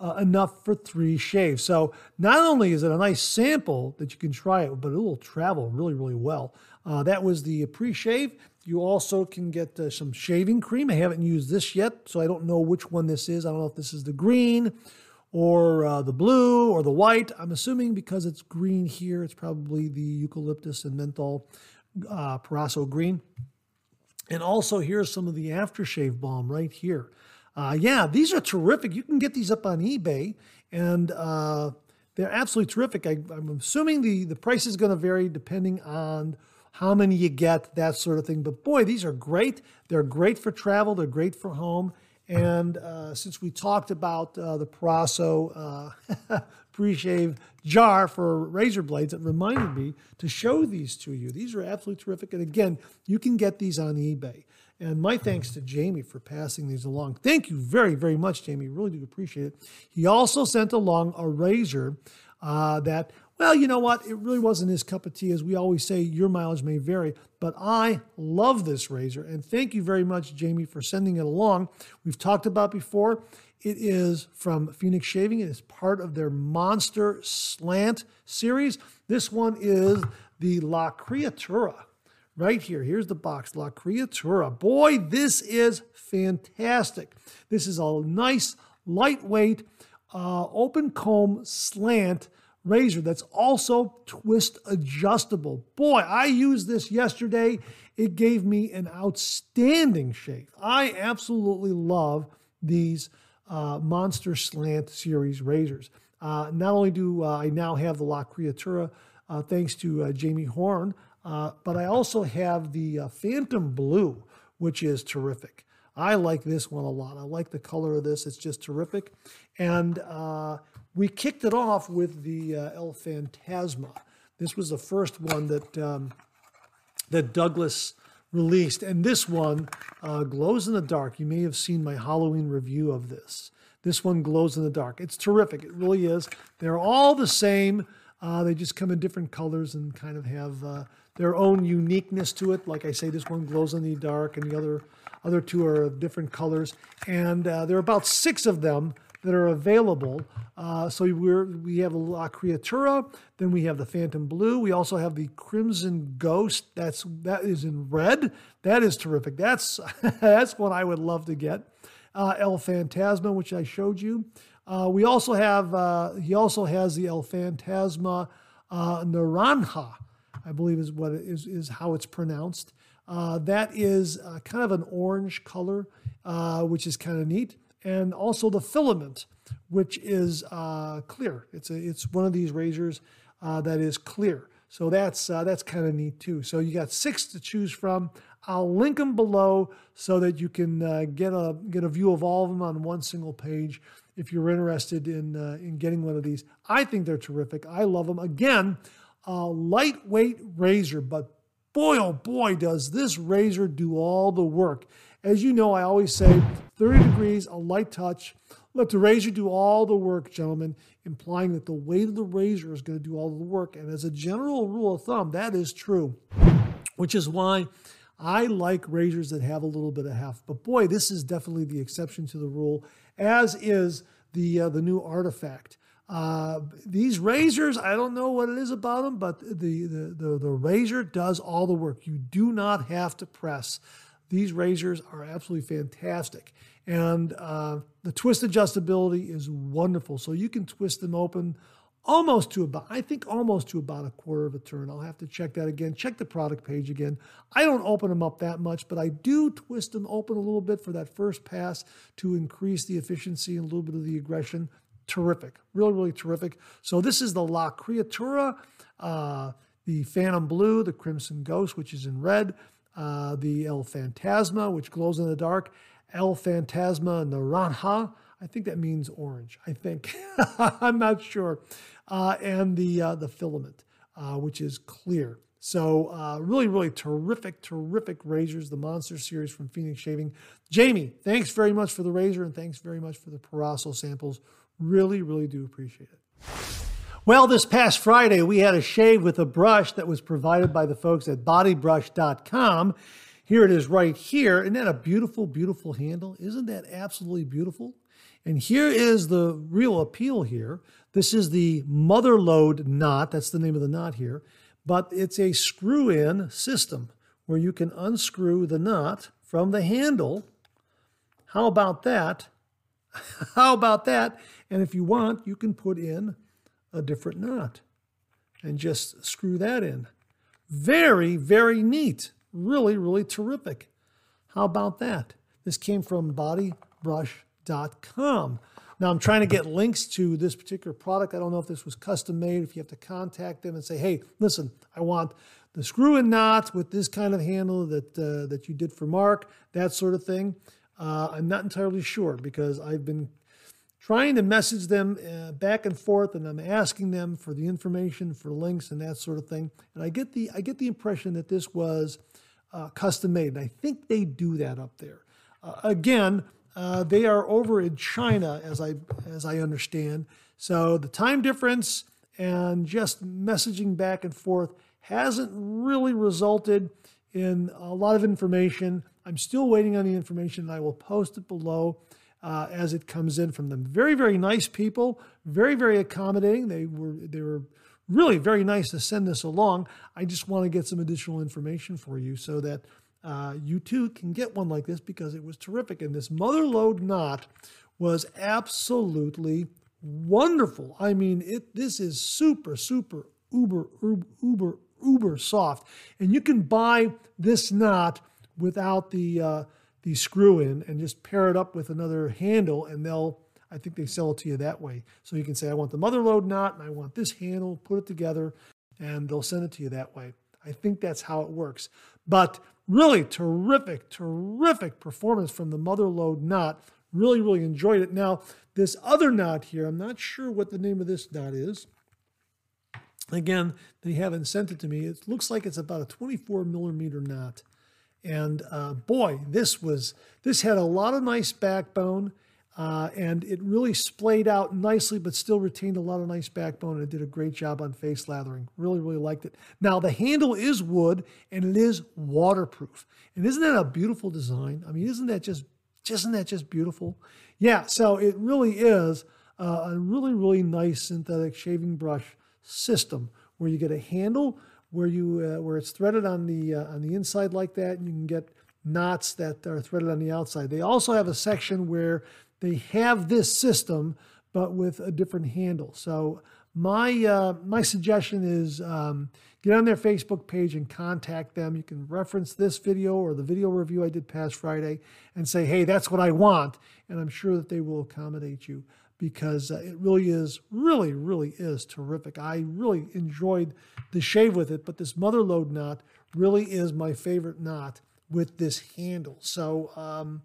uh, enough for three shaves. So not only is it a nice sample that you can try it, but it will travel really, really well. Uh, that was the pre-shave. You also can get uh, some shaving cream. I haven't used this yet, so I don't know which one this is. I don't know if this is the green or uh, the blue or the white. I'm assuming because it's green here, it's probably the eucalyptus and menthol uh, Proraso green. And also here's some of the aftershave balm right here. Uh, yeah, these are terrific. You can get these up on eBay, and uh, they're absolutely terrific. I, am assuming the, the price is going to vary depending on how many you get, that sort of thing. But boy, these are great. They're great for travel. They're great for home. And uh, since we talked about uh, the Proraso uh, [laughs] pre-shave jar for razor blades, it reminded me to show these to you. These are absolutely terrific. And again, you can get these on eBay. And my thanks to Jamie for passing these along. Thank you very, very much, Jamie. Really do appreciate it. He also sent along a razor uh, that well, you know what? It really wasn't his cup of tea. As we always say, your mileage may vary, but I love this razor. And thank you very much, Jamie, for sending it along. We've talked about before. It is from Phoenix Shaving. It is part of their Monster Slant series. This one is the La Criatura. Right here. Here's the box. La Criatura. Boy, this is fantastic. This is a nice, lightweight, uh, open comb slant razor that's also twist adjustable. Boy, I used this yesterday. It gave me an outstanding shave. I absolutely love these uh, Monster Slant series razors. Uh, not only do uh, I now have the La Criatura, uh, thanks to uh, Jamie Horn, uh, but I also have the Phantom Blue, which is terrific. I like this one a lot. I like the color of this. It's just terrific. And we kicked it off with the uh, El Fantasma. This was the first one that um, that Douglas released, and this one uh, glows in the dark. You may have seen my Halloween review of this. This one glows in the dark. It's terrific. It really is. They're all the same. Uh, they just come in different colors and kind of have uh, their own uniqueness to it. Like I say, this one glows in the dark, and the other other two are of different colors. And uh, there are about six of them that are available. Uh, so we're, we have a La Criatura, then we have the Phantom Blue. We also have the Crimson Ghost. That's that is in red. That is terrific. That's [laughs] that's one I would love to get. Uh, El Fantasma, which I showed you. Uh, we also have uh, he also has the El Fantasma uh, Naranja, I believe is what is is how it's pronounced. Uh, that is uh, kind of an orange color, uh, which is kind of neat and also the filament, which is uh, clear. It's a, it's one of these razors uh, that is clear. So that's uh, that's kind of neat too. So you got six to choose from. I'll link them below so that you can get a get a view of all of them on one single page. If you're interested in uh, in getting one of these, I think they're terrific. I love them. Again, a lightweight razor, but boy oh boy, does this razor do all the work. As you know, I always say 30 degrees, a light touch. Let the razor do all the work, gentlemen, implying that the weight of the razor is going to do all the work. And as a general rule of thumb, that is true, which is why I like razors that have a little bit of heft. But boy, this is definitely the exception to the rule, as is the uh, the new artifact. Uh, these razors, I don't know what it is about them, but the, the, the, the razor does all the work. You do not have to press. These razors are absolutely fantastic. And uh, the twist adjustability is wonderful. So you can twist them open almost to about, I think almost to about a quarter of a turn. I'll have to check that again. Check the product page again. I don't open them up that much, but I do twist them open a little bit for that first pass to increase the efficiency and a little bit of the aggression. Terrific. Really, really terrific. So this is the La Criatura, uh, the Phantom Blue, the Crimson Ghost, which is in red uh, the El Fantasma, which glows in the dark, El Fantasma Naranja. I think that means orange. I think [laughs] I'm not sure, uh, and the uh, the filament, uh, which is clear. So uh, really, really terrific, terrific razors. The Monster series from Phoenix Shaving. Jamie, thanks very much for the razor, and thanks very much for the Proraso samples. Really, really do appreciate it. Well, this past Friday, we had a shave with a brush that was provided by the folks at botibrush.com. Here it is right here. Isn't that a beautiful, beautiful handle? Isn't that absolutely beautiful? And here is the real appeal here. This is the mother lode knot. That's the name of the knot here. But it's a screw in system where you can unscrew the knot from the handle. How about that? [laughs] How about that? And if you want, you can put in a different knot and just screw that in. Very, very neat. Really, really terrific. How about that? This came from botibrush.com. Now I'm trying to get links to this particular product. I don't know if this was custom made, if you have to contact them and say, hey, listen, I want the screw and knot with this kind of handle that, uh, that you did for Mark, that sort of thing. Uh, I'm not entirely sure because I've been trying to message them uh, back and forth and I'm asking them for the information for links and that sort of thing. And I get the I get the impression that this was uh, custom made. And I think they do that up there. Uh, again uh, they are over in China as I as I understand. So the time difference and just messaging back and forth hasn't really resulted in a lot of information I'm still waiting on the information and I will post it below uh, as it comes in from them. Very, very nice people, very, very accommodating. They were they were really very nice to send this along. I just want to get some additional information for you so that uh, you too can get one like this because it was terrific. And this mother lode knot was absolutely wonderful. I mean, it this is super, super, uber, uber, uber, uber soft. And you can buy this knot without the uh, the screw in and just pair it up with another handle and they'll I think they sell it to you that way. So you can say, I want the mother lode knot and I want this handle, put it together, and they'll send it to you that way. I think that's how it works. But really terrific, terrific performance from the mother lode knot. Really, really enjoyed it. Now, this other knot here, I'm not sure what the name of this knot is. Again, they haven't sent it to me. It looks like it's about a 24 millimeter knot. And uh, boy, this was this had a lot of nice backbone, uh, and it really splayed out nicely, but still retained a lot of nice backbone. And it did a great job on face lathering. Really, really liked it. Now the handle is wood and it is waterproof. And isn't that a beautiful design? I mean, isn't that just isn't that just beautiful? Yeah. So it really is uh, a really, really nice synthetic shaving brush system where you get a handle where you uh, where it's threaded on the uh, on the inside like that, and you can get knots that are threaded on the outside. They also have a section where they have this system, but with a different handle. So my uh, my suggestion is um, get on their Facebook page and contact them. You can reference this video or the video review I did past Friday and say, hey, that's what I want, and I'm sure that they will accommodate you because uh, it really is, really, really is terrific. I really enjoyed the shave with it, but this mother lode knot really is my favorite knot with this handle. So um,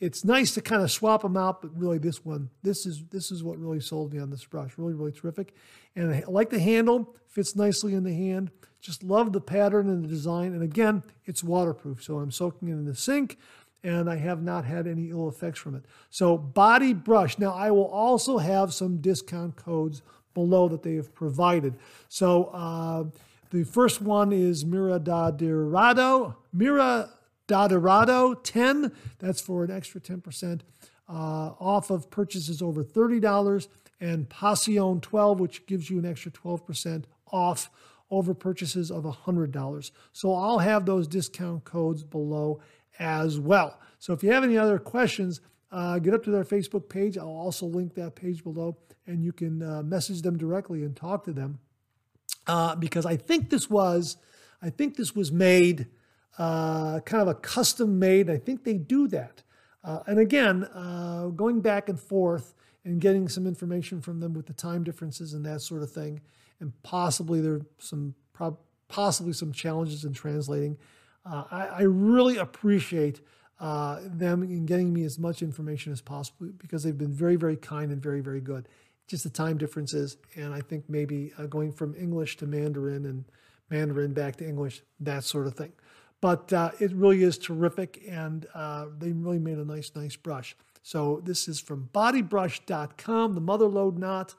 it's nice to kind of swap them out, but really this one, this is this is what really sold me on this brush. Really, really terrific. And I like the handle, fits nicely in the hand. Just love the pattern and the design. And again, it's waterproof. So I'm soaking it in the sink and I have not had any ill effects from it. So Boti brush. Now I will also have some discount codes below that they have provided. So uh, the first one is Mira Dorado, Mira Dorado 10. That's for an extra 10% uh, off of purchases over $30. And Passion 12, which gives you an extra 12% off over purchases of $100. So I'll have those discount codes below as well. So if you have any other questions, uh, get up to their Facebook page. I'll also link that page below, and you can uh, message them directly and talk to them. Uh, because I think this was, I think this was made uh, kind of a custom made. I think they do that. Uh, and again, uh, going back and forth and getting some information from them with the time differences and that sort of thing, and possibly there some possibly some challenges in translating. Uh, I, I, really appreciate uh, them in getting me as much information as possible because they've been very, very kind and very, very good. Just the time differences, and I think maybe uh, going from English to Mandarin and Mandarin back to English, that sort of thing. But uh, it really is terrific, and uh, they really made a nice, nice brush. So this is from botibrush.com, the Motherload knot.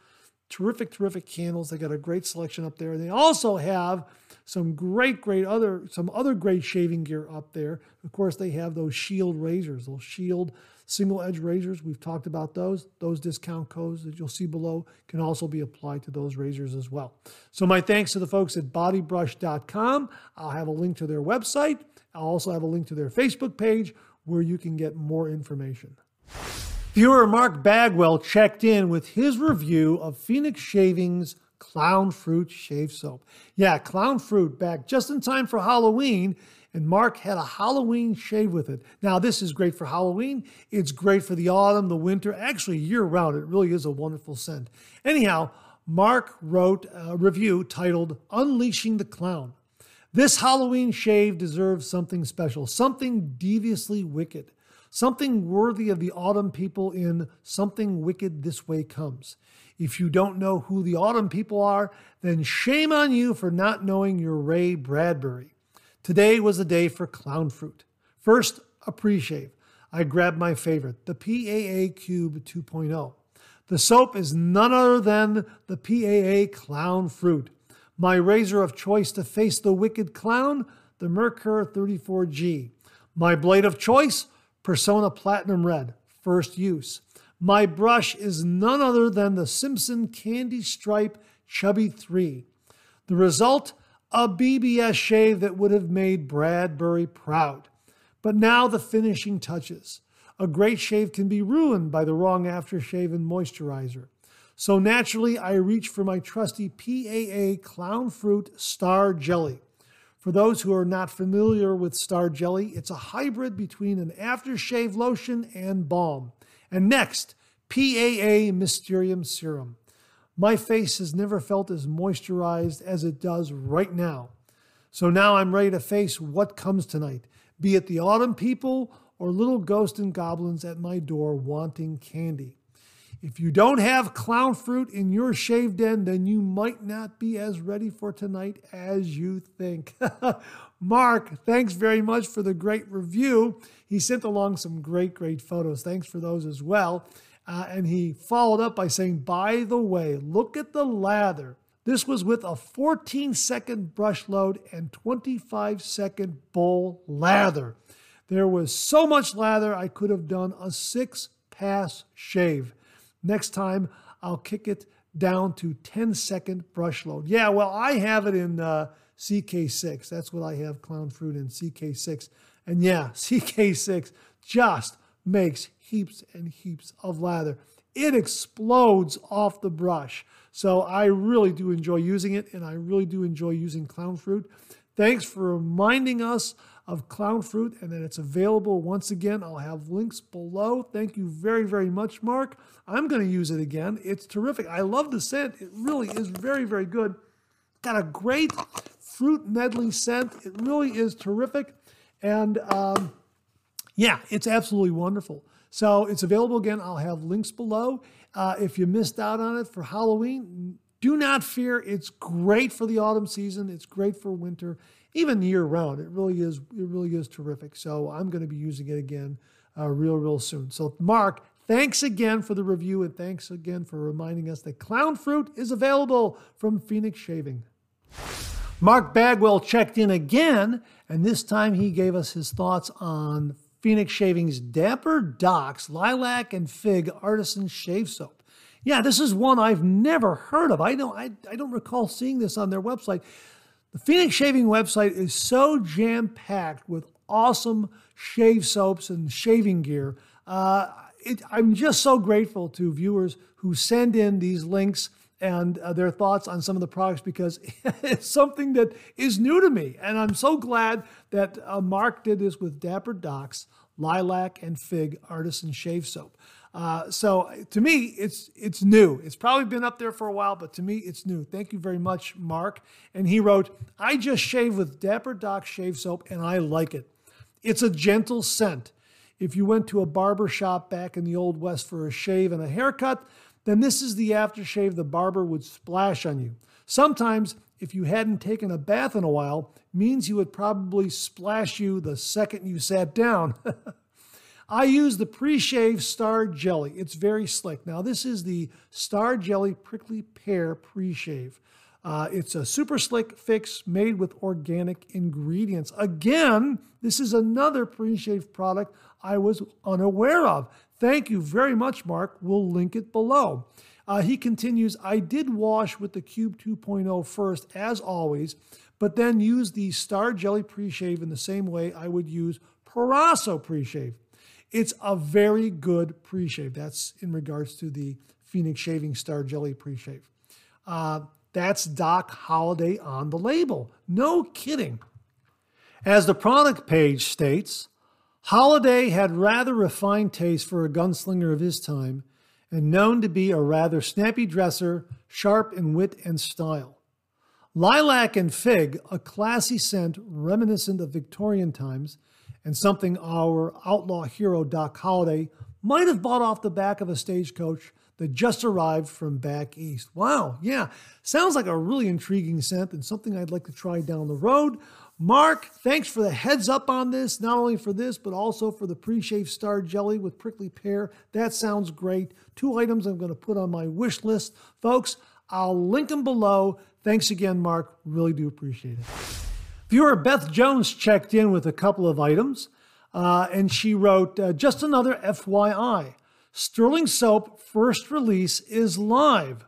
terrific, terrific candles. They got a great selection up there. They also have some great, great other, some other great shaving gear up there. Of course, they have those shield razors, those shield single edge razors. We've talked about those. Those discount codes that you'll see below can also be applied to those razors as well. So my thanks to the folks at botibrush.com. I'll have a link to their website. I'll also have a link to their Facebook page where you can get more information. Viewer Mark Bagwell checked in with his review of Phoenix Shaving's Clown Fruit Shave Soap. Yeah, Clown Fruit back just in time for Halloween, and Mark had a Halloween shave with it. Now, this is great for Halloween. It's great for the autumn, the winter, actually year round. It really is a wonderful scent. Anyhow, Mark wrote a review titled Unleashing the Clown. This Halloween shave deserves something special, something deviously wicked something worthy of the autumn people in Something Wicked This Way Comes. If you don't know who the autumn people are, then shame on you for not knowing your Ray Bradbury. Today was a day for clown fruit. First, a pre shave. I grabbed my favorite, the PAA Cube 2.0. The soap is none other than the PAA Clown Fruit. My razor of choice to face the wicked clown, the Merkur 34G. My blade of choice, Personna Platinum Red, first use. My brush is none other than the Simpson Candy Stripe Chubby 3. The result? A BBS shave that would have made Bradbury proud. But now the finishing touches. A great shave can be ruined by the wrong aftershave and moisturizer. So naturally, I reach for my trusty PAA Clown Fruit Star Jelly. For those who are not familiar with Star Jelly, it's a hybrid between an aftershave lotion and balm. And next, PAA Mysterium Serum. My face has never felt as moisturized as it does right now. So now I'm ready to face what comes tonight, be it the autumn people or little ghosts and goblins at my door wanting candy. If you don't have clown fruit in your shave den, then you might not be as ready for tonight as you think. [laughs] Mark, thanks very much for the great review. He sent along some great, great photos. Thanks for those as well. Uh, and he followed up by saying, by the way, look at the lather. This was with a 14 second brush load and 25 second bowl lather. There was so much lather, I could have done a six pass shave. Next time, I'll kick it down to 10 second brush load. Yeah, well, I have it in uh, CK6. That's what I have clown fruit in CK6. And yeah, [laughs] CK6 just makes heaps and heaps of lather. It explodes off the brush. So I really do enjoy using it, and I really do enjoy using clown fruit. Thanks for reminding us of clown fruit and that it's available once again. I'll have links below. Thank you very, very much, Mark. I'm going to use it again. It's terrific. I love the scent. It really is very, very good. Got a great fruit medley scent. It really is terrific. And um, yeah, it's absolutely wonderful. So it's available again. I'll have links below. Uh, if you missed out on it for Halloween, do not fear. It's great for the autumn season. It's great for winter even year round. It really is. It really is terrific. So I'm going to be using it again, uh, real, real soon. So Mark, thanks again for the review, and thanks again for reminding us that clown fruit is available from Phoenix Shaving. Mark Bagwell checked in again, and this time he gave us his thoughts on Phoenix Shaving's Dapper Docs Lilac and Fig Artisan Shave Soap. Yeah, this is one I've never heard of. I know I, I don't recall seeing this on their website. The Phoenix Shaving website is so jam packed with awesome shave soaps and shaving gear. Uh, it, I'm just so grateful to viewers who send in these links and uh, their thoughts on some of the products because [laughs] it's something that is new to me. And I'm so glad that uh, Mark did this with Dapper Docs, Lilac, and Fig Artisan Shave Soap. Uh, so to me, it's it's new. It's probably been up there for a while, but to me, it's new. Thank you very much, Mark. And he wrote, "I just shave with Dapper Doc shave soap, and I like it. It's a gentle scent. If you went to a barber shop back in the old west for a shave and a haircut, then this is the aftershave the barber would splash on you. Sometimes." If you hadn't taken a bath in a while, means he would probably splash you the second you sat down. [laughs] I use the pre-shave star jelly. It's very slick. Now this is the star jelly prickly pear pre-shave. Uh, it's a super slick fix made with organic ingredients. Again, this is another pre-shave product I was unaware of. Thank you very much, Mark. We'll link it below. Uh, he continues, I did wash with the Cube 2.0 first, as always, but then use the Star Jelly pre-shave in the same way I would use Proraso pre-shave. It's a very good pre-shave. That's in regards to the Phoenix Shaving Star Jelly pre-shave. Uh, that's Doc Holliday on the label. No kidding. As the product page states, Holliday had rather refined taste for a gunslinger of his time and known to be a rather snappy dresser, sharp in wit and style. Lilac and Fig, a classy scent reminiscent of Victorian times, and something our outlaw hero Doc Holliday might have bought off the back of a stagecoach that just arrived from back east. Wow, yeah, sounds like a really intriguing scent and something I'd like to try down the road. Mark, thanks for the heads up on this, not only for this, but also for the pre shave star jelly with prickly pear. That sounds great. Two items I'm going to put on my wish list. Folks, I'll link them below. Thanks again, Mark. Really do appreciate it. Viewer Beth Jones checked in with a couple of items, uh, and she wrote uh, just another FYI. Sterling Soap first release is live.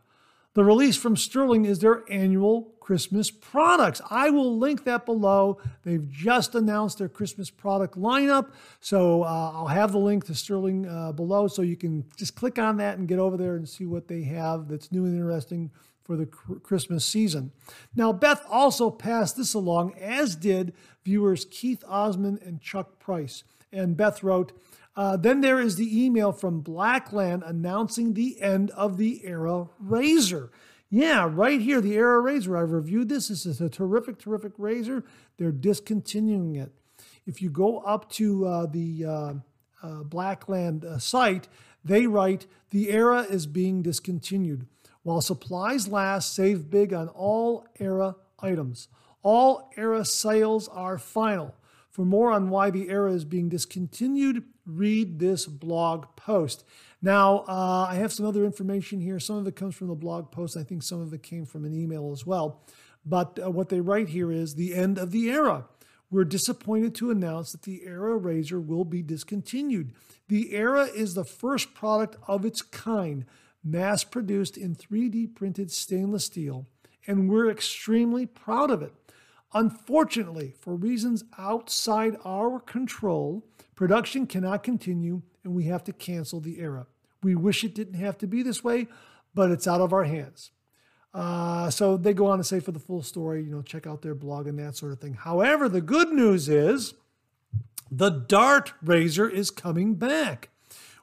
The release from Sterling is their annual Christmas products. I will link that below. They've just announced their Christmas product lineup. So uh, I'll have the link to Sterling uh, below so you can just click on that and get over there and see what they have that's new and interesting for the Christmas season. Now, Beth also passed this along, as did viewers Keith Osmond and Chuck Price. And Beth wrote, uh, then there is the email from Blackland announcing the end of the Era Razor. Yeah, right here, the Era razor. I've reviewed this. This is a terrific, terrific razor. They're discontinuing it. If you go up to uh, the uh, uh, Blackland uh, site, they write the Era is being discontinued. While supplies last, save big on all Era items. All Era sales are final. For more on why the Era is being discontinued, read this blog post. Now, uh, I have some other information here. Some of it comes from the blog post. I think some of it came from an email as well. But uh, what they write here is the end of the era. We're disappointed to announce that the Era Razor will be discontinued. The Era is the first product of its kind, mass produced in 3D printed stainless steel, and we're extremely proud of it. Unfortunately, for reasons outside our control, production cannot continue and we have to cancel the era. We wish it didn't have to be this way, but it's out of our hands. Uh, so they go on to say for the full story, you know, check out their blog and that sort of thing. However, the good news is the Dart Razor is coming back.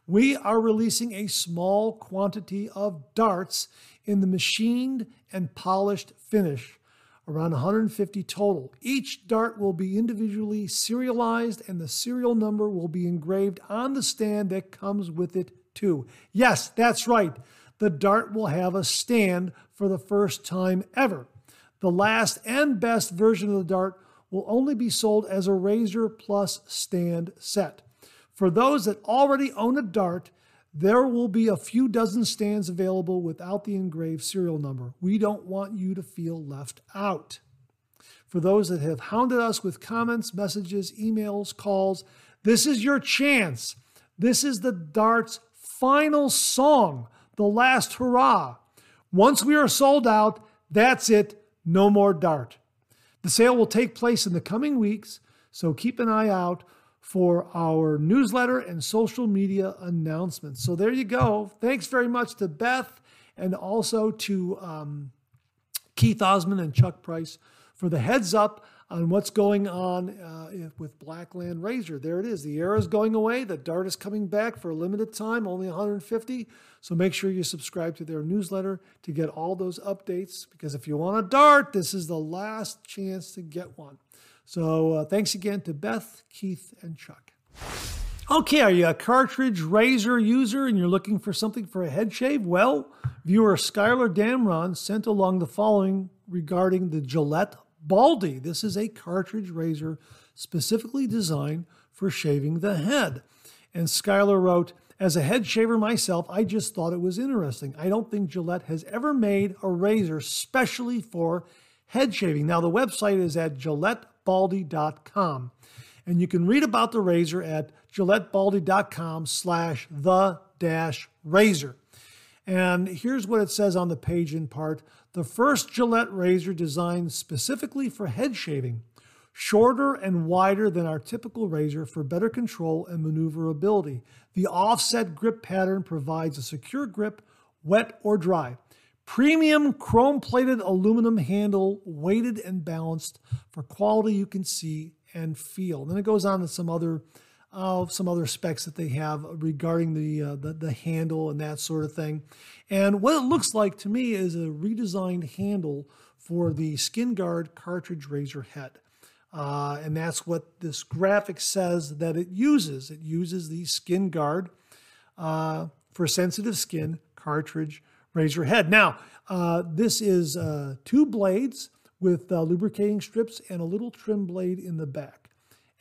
We are releasing a small quantity of darts in the machined and polished finish around 150 total. Each dart will be individually serialized and the serial number will be engraved on the stand that comes with it too. Yes, that's right. The dart will have a stand for the first time ever. The last and best version of the dart will only be sold as a Razor Plus stand set. For those that already own a dart, there will be a few dozen stands available without the engraved serial number. We don't want you to feel left out. For those that have hounded us with comments, messages, emails, calls, this is your chance. This is the Dart's final song, the last hurrah. Once we are sold out, that's it, no more Dart. The sale will take place in the coming weeks, so keep an eye out for our newsletter and social media announcements. So there you go. Thanks very much to Beth and also to um, Keith Osmond and Chuck Price for the heads up on what's going on uh, with Blackland Razor. There it is. The era is going away. The Dart is coming back for a limited time, only 150. So make sure you subscribe to their newsletter to get all those updates because if you want a Dart, this is the last chance to get one. So uh, thanks again to Beth, Keith, and Chuck. Okay, are you a cartridge razor user and you're looking for something for a head shave? Well, viewer Skylar Damron sent along the following regarding the Gillette Baldy. This is a cartridge razor specifically designed for shaving the head. And Skylar wrote, as a head shaver myself, I just thought it was interesting. I don't think Gillette has ever made a razor specially for head shaving. Now, the website is at gillettebaldy.com. And you can read about the razor at gillettebaldy.com slash the dash razor. And here's what it says on the page in part. The first Gillette razor designed specifically for head shaving, shorter and wider than our typical razor for better control and maneuverability. The offset grip pattern provides a secure grip, wet or dry. Premium chrome plated aluminum handle, weighted and balanced for quality you can see and feel. Then it goes on to some other uh, some other specs that they have regarding the, uh, the, the handle and that sort of thing. And what it looks like to me is a redesigned handle for the Skin Guard cartridge razor head. Uh, and that's what this graphic says that it uses. It uses the Skin Guard uh, for sensitive skin cartridge razor head. Now, uh, this is uh, two blades with lubricating strips and a little trim blade in the back.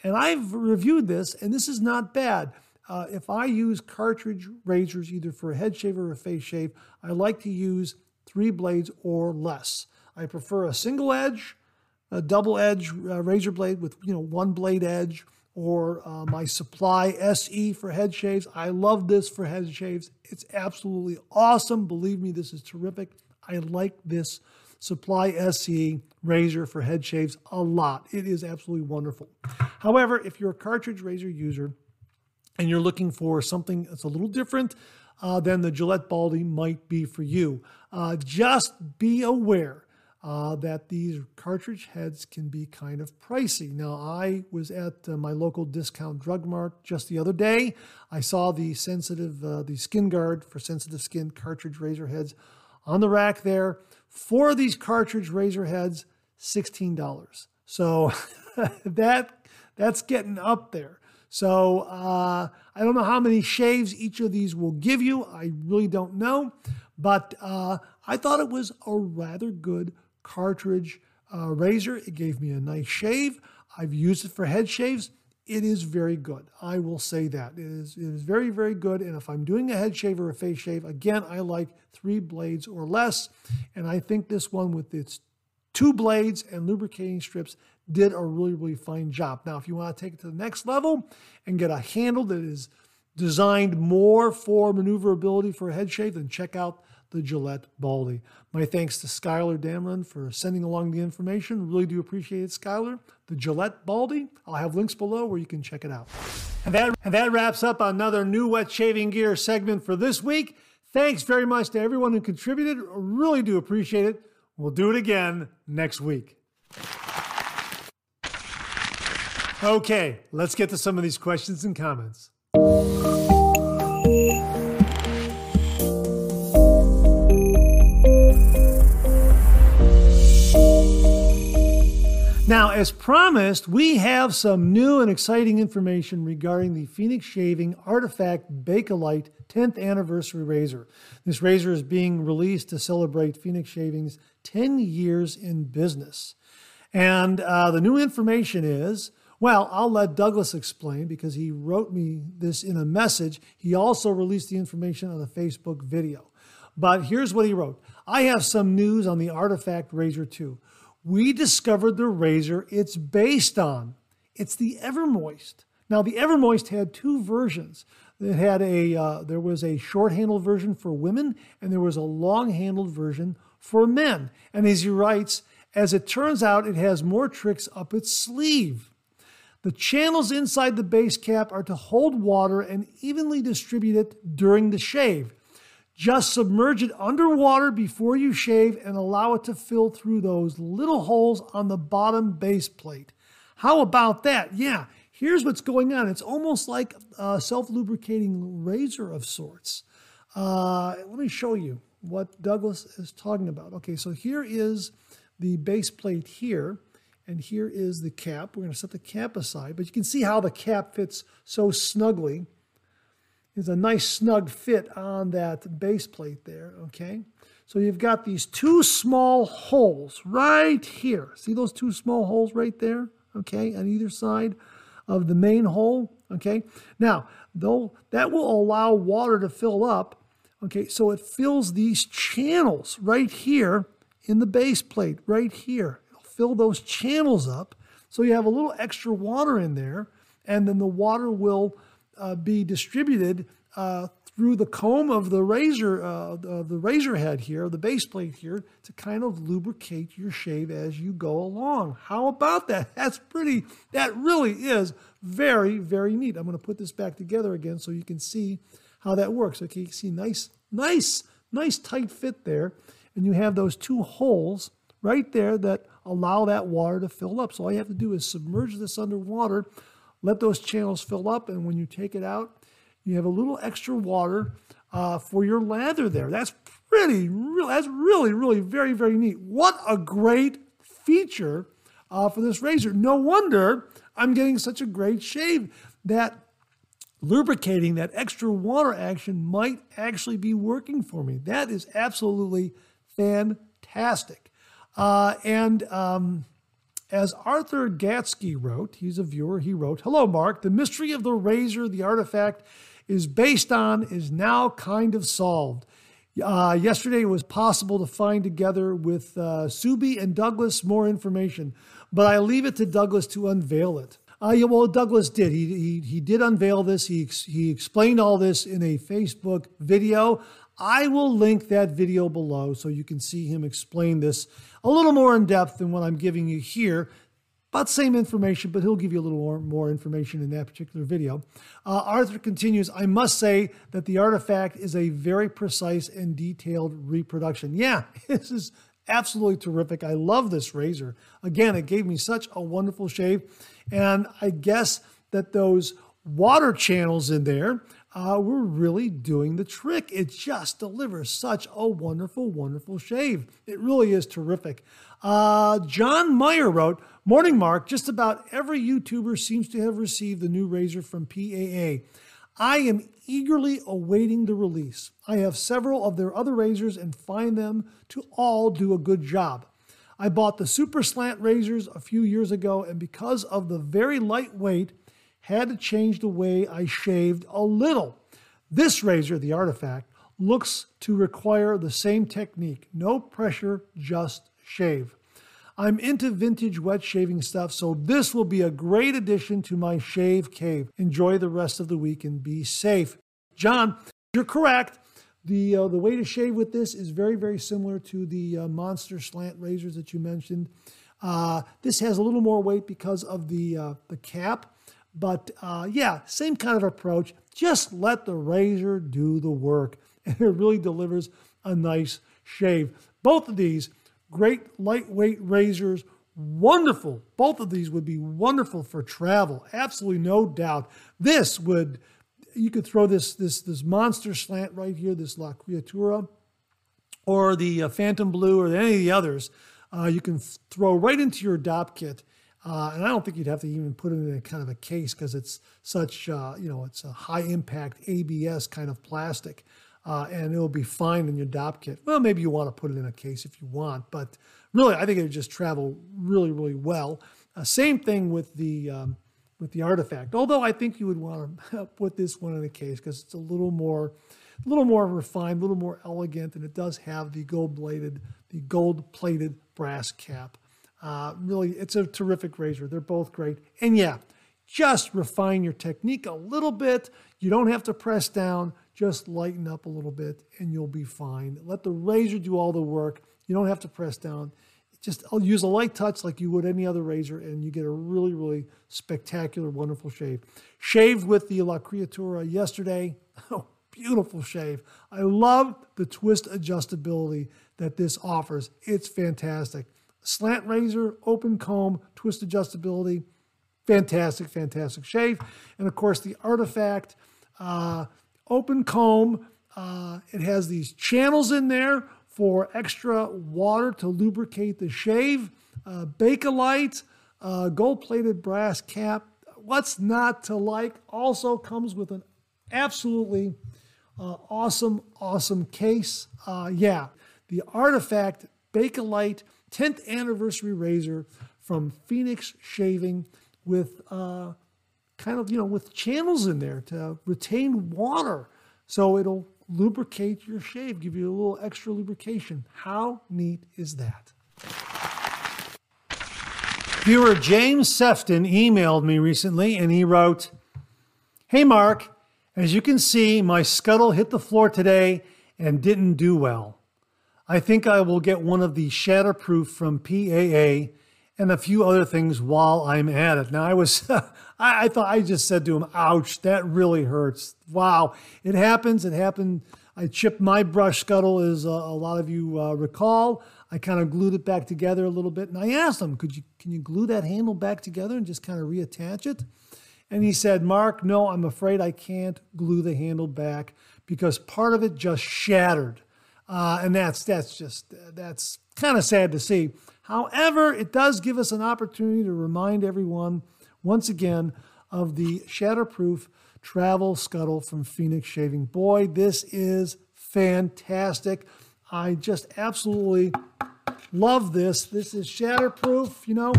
And I've reviewed this, and this is not bad. Uh, if I use cartridge razors, either for a head shave or a face shave, I like to use three blades or less. I prefer a single edge, a double edge uh, razor blade with you know one blade edge, or uh, my Supply SE for head shaves. I love this for head shaves. It's absolutely awesome. Believe me, this is terrific. I like this Supply SE razor for head shaves a lot. It is absolutely wonderful. However, if you're a cartridge razor user and you're looking for something that's a little different, uh, then the Gillette Baldy might be for you. Uh, just be aware uh, that these cartridge heads can be kind of pricey. Now, I was at uh, my local discount drug mart just the other day. I saw the sensitive, uh, the Skin Guard for sensitive skin cartridge razor heads on the rack there. Four of these cartridge razor heads, $16. So [laughs] that that's getting up there. So uh, I don't know how many shaves each of these will give you. I really don't know. But uh, I thought it was a rather good cartridge uh, razor. It gave me a nice shave. I've used it for head shaves it is very good. I will say that. It is, it is very, very good. And if I'm doing a head shave or a face shave, again, I like three blades or less. And I think this one with its two blades and lubricating strips did a really, really fine job. Now, if you want to take it to the next level and get a handle that is designed more for maneuverability for a head shave, then check out the Gillette Baldy. My thanks to Skylar Damron for sending along the information. Really do appreciate it, Skylar. The Gillette Baldy, I'll have links below where you can check it out. And that, and that wraps up another new wet shaving gear segment for this week. Thanks very much to everyone who contributed. Really do appreciate it. We'll do it again next week. Okay, let's get to some of these questions and comments. Now, as promised, we have some new and exciting information regarding the Phoenix Shaving Artifact Bakelite 10th Anniversary Razor. This razor is being released to celebrate Phoenix Shaving's 10 years in business. And uh, the new information is well, I'll let Douglas explain because he wrote me this in a message. He also released the information on a Facebook video. But here's what he wrote I have some news on the Artifact Razor 2 we discovered the razor it's based on. It's the Evermoist. Now, the Evermoist had two versions. It had a uh, there was a short-handled version for women, and there was a long-handled version for men. And as he writes, as it turns out, it has more tricks up its sleeve. The channels inside the base cap are to hold water and evenly distribute it during the shave. Just submerge it underwater before you shave and allow it to fill through those little holes on the bottom base plate. How about that? Yeah, here's what's going on. It's almost like a self-lubricating razor of sorts. Uh, let me show you what Douglas is talking about. Okay, so here is the base plate here, and here is the cap. We're going to set the cap aside, but you can see how the cap fits so snugly is a nice snug fit on that base plate there, okay? So you've got these two small holes right here. See those two small holes right there, okay, on either side of the main hole. Okay. Now, though that will allow water to fill up. Okay, so it fills these channels right here in the base plate, right here. It'll fill those channels up. So you have a little extra water in there, and then the water will uh, be distributed uh, through the comb of the razor, uh, the, the razor head here, the base plate here, to kind of lubricate your shave as you go along. How about that? [laughs] That's pretty, that really is very, very neat. I'm going to put this back together again so you can see how that works. Okay, you see nice, nice, nice tight fit there. And you have those two holes right there that allow that water to fill up. So all you have to do is submerge this underwater, let those channels fill up, and when you take it out, you have a little extra water uh, for your lather there. That's pretty, real, that's really, really very, very neat. What a great feature uh, for this razor. No wonder I'm getting such a great shave. That lubricating, that extra water action might actually be working for me. That is absolutely fantastic. Uh, and um, as Arthur Gatsky wrote, he's a viewer, he wrote, Hello, Mark. The mystery of the razor, the artifact, is based on is now kind of solved. Uh, yesterday it was possible to find together with uh, Subi and Douglas more information, but I leave it to Douglas to unveil it. Uh, yeah, well, Douglas did. He, he, he did unveil this. He, he explained all this in a Facebook video. I will link that video below so you can see him explain this a little more in depth than what I'm giving you here. About same information, but he'll give you a little more, more information in that particular video. Uh, Arthur continues, I must say that the artifact is a very precise and detailed reproduction. Yeah, [laughs] this is absolutely terrific. I love this razor. Again, it gave me such a wonderful shave. And I guess that those water channels in there uh, were really doing the trick. It just delivers such a wonderful, wonderful shave. It really is terrific. Uh, John Meyer wrote, Morning, Mark. Just about every YouTuber seems to have received the new razor from PAA. I am eagerly awaiting the release. I have several of their other razors and find them to all do a good job. I bought the Super Slant razors a few years ago, and because of the very lightweight had to change the way I shaved a little. This razor, the Artifact, looks to require the same technique no pressure, just shave. I'm into vintage wet shaving stuff, so this will be a great addition to my shave cave. Enjoy the rest of the week and be safe. John, you're correct. The, uh, the way to shave with this is very, very similar to the uh, Monster slant razors that you mentioned. Uh, this has a little more weight because of the, uh, the cap, but uh, yeah, same kind of approach. Just let the razor do the work, [laughs] and it really delivers a nice shave. Both of these, great lightweight razors, wonderful. Both of these would be wonderful for travel, absolutely no doubt. This would, you could throw this this this monster slant right here, this La Criatura, or the uh, Phantom Blue, or any of the others. Uh, you can throw right into your Dopp kit uh, and I don't think you'd have to even put it in a kind of a case because it's such, uh, you know, it's a high impact ABS kind of plastic. Uh, and it'll be fine in your Dopp kit. Well, maybe you want to put it in a case if you want, but really, I think it would just travel really, really well. Uh, same thing with the um, with the artifact. Although I think you would want to [laughs] put this one in a case because it's a little more, a little more refined, a little more elegant, and it does have the gold bladed, the gold plated brass cap. Uh, really, it's a terrific razor. They're both great. And yeah, just refine your technique a little bit. You don't have to press down, just lighten up a little bit and you'll be fine. Let the razor do all the work. You don't have to press down. Just use a light touch like you would any other razor, and you get a really, really spectacular, wonderful shave. Shaved with the La Criatura yesterday. [laughs] Oh, beautiful shave. I love the twist adjustability that this offers. It's fantastic slant razor, open comb, twist adjustability. Fantastic, fantastic shave. And of course, the Artifact uh, open comb. Uh, it has these channels in there for extra water to lubricate the shave. Uh, Bakelite, uh, gold plated brass cap. What's not to like? Also comes with an absolutely uh, awesome, awesome case. Uh, yeah, the Artifact Bakelite 10th anniversary razor from Phoenix Shaving with uh, kind of, you know, with channels in there to retain water. So it'll lubricate your shave, give you a little extra lubrication. How neat is that? Viewer James Sefton emailed me recently and he wrote, Hey Mark, as you can see, my scuttle hit the floor today and didn't do well. I think I will get one of the shatterproof from PAA and a few other things while I'm at it. Now I was, [laughs] I, I thought I just said to him, ouch, that really hurts. Wow, it happens. It happened. I chipped my brush scuttle, as uh, a lot of you uh, recall. I kind of glued it back together a little bit, and I asked him, "Could you can you glue that handle back together and just kind of reattach it?" And he said, "Mark, no, I'm afraid I can't glue the handle back because part of it just shattered, uh, and that's that's just that's kind of sad to see." However, it does give us an opportunity to remind everyone once again of the shatterproof travel scuttle from Phoenix Shaving. Boy, this is fantastic. I just absolutely love this. This is shatterproof, you know.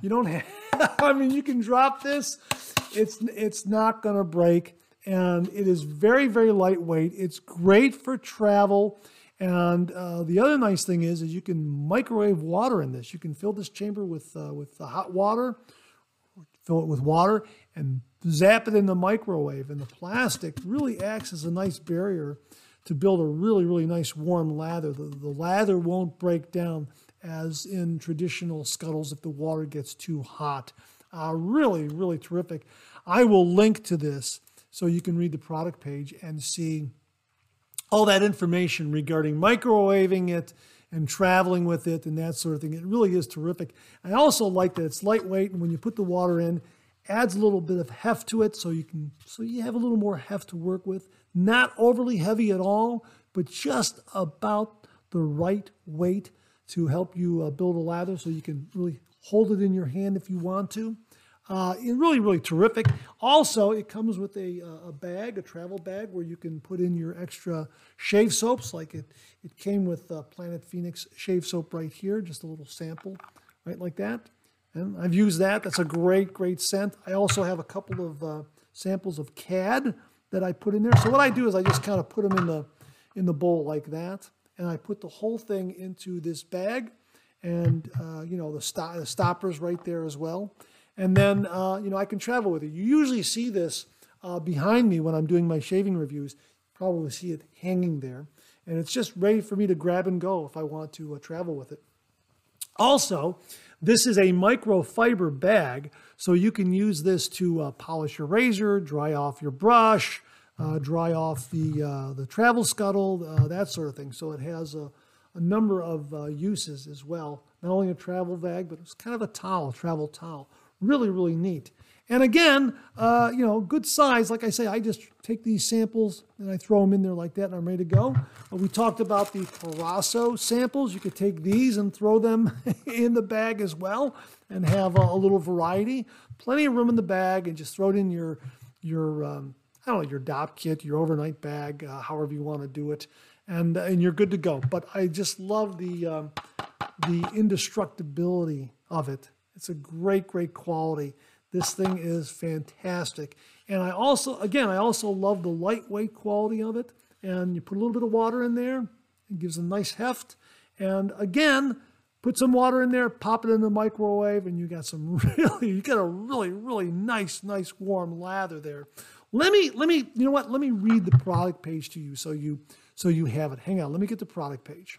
You don't [laughs] have I mean you can drop this. It's it's not going to break and it is very very lightweight. It's great for travel. And uh, the other nice thing is, is you can microwave water in this. You can fill this chamber with uh, with hot water, fill it with water, and zap it in the microwave. And the plastic really acts as a nice barrier to build a really really nice warm lather. The, the lather won't break down as in traditional scuttles if the water gets too hot. Uh, really really terrific. I will link to this so you can read the product page and see all that information regarding microwaving it and traveling with it and that sort of thing. It really is terrific. I also like that it's lightweight and when you put the water in, adds a little bit of heft to it so you can so you have a little more heft to work with. Not overly heavy at all, but just about the right weight to help you uh, build a lather so you can really hold it in your hand if you want to. Uh, really, really terrific. Also, it comes with a, uh, a bag, a travel bag, where you can put in your extra shave soaps. Like it, it came with uh, Planet Phoenix shave soap right here, just a little sample, right like that. And I've used that. That's a great, great scent. I also have a couple of uh, samples of CAD that I put in there. So what I do is I just kind of put them in the in the bowl like that, and I put the whole thing into this bag, and uh, you know the, st- the stoppers right there as well. And then, uh, you know, I can travel with it. You usually see this uh, behind me when I'm doing my shaving reviews. You Probably see it hanging there. And it's just ready for me to grab and go if I want to uh, travel with it. Also, this is a microfiber bag, so you can use this to uh, polish your razor, dry off your brush, uh, dry off the, uh, the travel scuttle, that sort of thing. So it has a, a number of uses as well. Not only a travel bag, but it's kind of a towel, travel towel. Really, really neat. And again, uh, you know, good size. Like I say, I just take these samples and I throw them in there like that and I'm ready to go. Uh, we talked about the Proraso samples. You could take these and throw them [laughs] in the bag as well and have a, a, little variety. Plenty of room in the bag and just throw it in your, your um, I don't know, your Dopp kit, your overnight bag, uh, however you want to do it. And, and you're good to go. But I just love the, um, the indestructibility of it. It's a great, great quality. This thing is fantastic. And I also, again, I also love the lightweight quality of it. And you put a little bit of water in there, it gives a nice heft. And again, put some water in there, pop it in the microwave, and you got some [laughs] really, you got a really, really nice, nice warm lather there. Let me, let me, you know what? Let me read the product page to you so you, so you have it. Hang on, let me get the product page.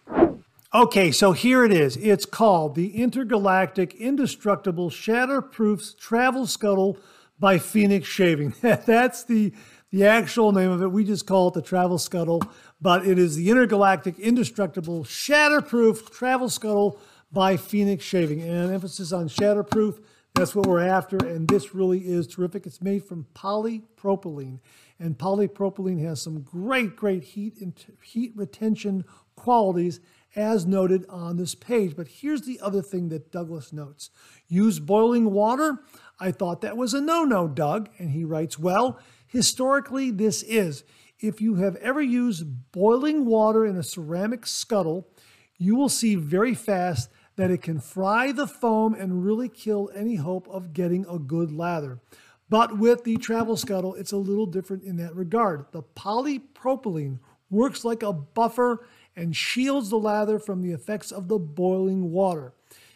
Okay, so here it is. It's called the Intergalactic Indestructible Shatterproof Travel Scuttle by Phoenix Shaving. [laughs] That's the, the actual name of it. We just call it the Travel Scuttle, but it is the Intergalactic Indestructible Shatterproof Travel Scuttle by Phoenix Shaving. And emphasis on shatterproof. That's what we're after, and this really is terrific. It's made from polypropylene, and polypropylene has some great, great heat heat retention qualities as noted on this page. But here's the other thing that Douglas notes use boiling water. I thought that was a no no, Doug. And he writes, well, historically, this is. If you have ever used boiling water in a ceramic scuttle, you will see very fast that it can fry the foam and really kill any hope of getting a good lather. But with the Travel Scuttle, it's a little different in that regard. The polypropylene works like a buffer and shields the lather from the effects of the boiling water.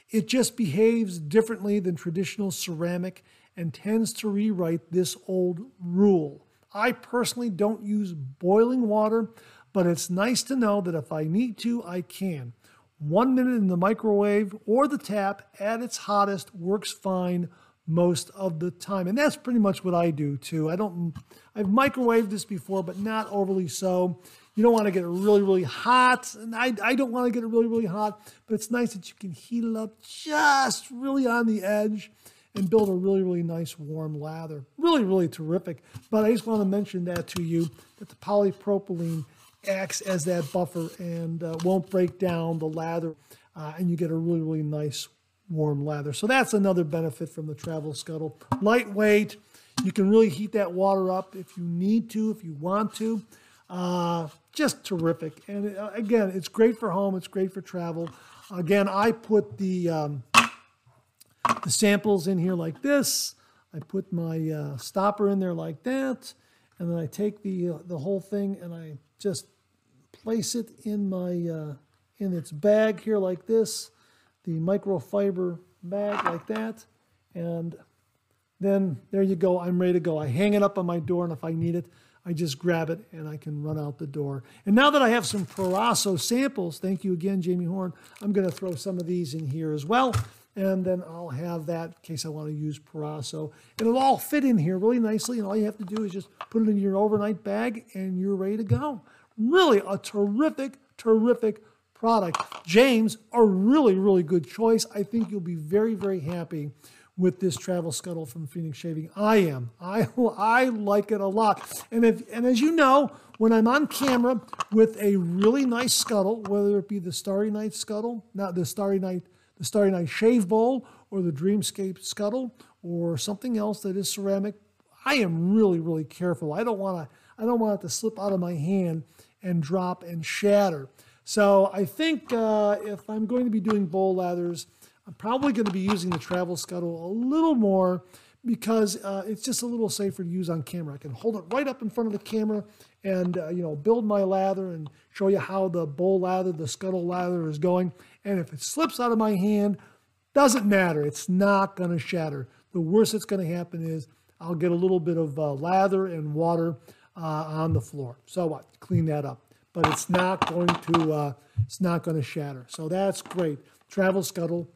It just behaves differently than traditional ceramic and tends to rewrite this old rule. I personally don't use boiling water, but it's nice to know that if I need to, I can. One minute in the microwave or the tap at its hottest works fine most of the time. And that's pretty much what I do too. I don't I've microwaved this before, but not overly so. You don't want to get it really, really hot. And I, I don't want to get it really, really hot, but it's nice that you can heat it up just really on the edge and build a really, really nice warm lather. Really, really terrific. But I just want to mention that to you, that the polypropylene acts as that buffer and uh, won't break down the lather. Uh, and you get a really, really nice warm lather. So that's another benefit from the Travel Scuttle. Lightweight. You can really heat that water up if you need to, if you want to. Uh, just terrific. And uh, again, it's great for home. It's great for travel. Again, I put the um, the samples in here like this. I put my uh, stopper in there like that, and then I take the uh, the whole thing and I just place it in my uh, in its bag here like this, the microfiber bag like that, and then there you go. I'm ready to go. I hang it up on my door, and if I need it, I just grab it and I can run out the door. And now that I have some Proraso samples, thank you again, Jamie Horn, I'm going to throw some of these in here as well and then I'll have that in case I want to use Proraso. It'll all fit in here really nicely, and all you have to do is just put it in your overnight bag, and you're ready to go. Really a terrific, terrific product. James, a really, really good choice. I think you'll be very, very happy with this travel scuttle from Phoenix Shaving. I am. I [laughs] I like it a lot. And if and as you know, when I'm on camera with a really nice scuttle, whether it be the Starry Night scuttle, not the Starry Night the Starry Night Shave Bowl or the Dreamscape Scuttle or something else that is ceramic, I am really, really careful. I don't want to I don't want it to slip out of my hand and drop and shatter. So I think uh, if I'm going to be doing bowl lathers, I'm probably going to be using the Travel Scuttle a little more because uh, it's just a little safer to use on camera. I can hold it right up in front of the camera and uh, you know build my lather and show you how the bowl lather, the scuttle lather is going. And if it slips out of my hand, doesn't matter. It's not going to shatter. The worst that's going to happen is I'll get a little bit of uh, lather and water uh, on the floor. So what? Clean that up. But it's not going to uh, it's not going to shatter. So that's great. Travel scuttle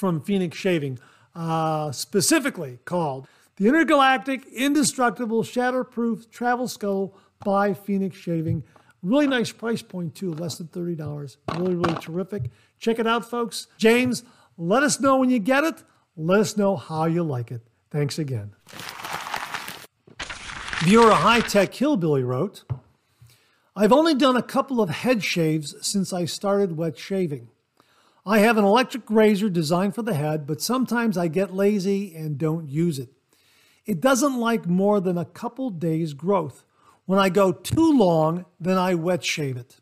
from Phoenix Shaving, uh, specifically called the Intergalactic Indestructible Shatterproof Travel Scuttle by Phoenix Shaving. Really nice price point, too, less than $30. Really, really terrific. Check it out, folks. James, let us know when you get it. Let us know how you like it. Thanks again. Viewer High Tech Hillbilly wrote, I've only done a couple of head shaves since I started wet shaving. I have an electric razor designed for the head, but sometimes I get lazy and don't use it. It doesn't like more than a couple days growth. When I go too long, then I wet shave it.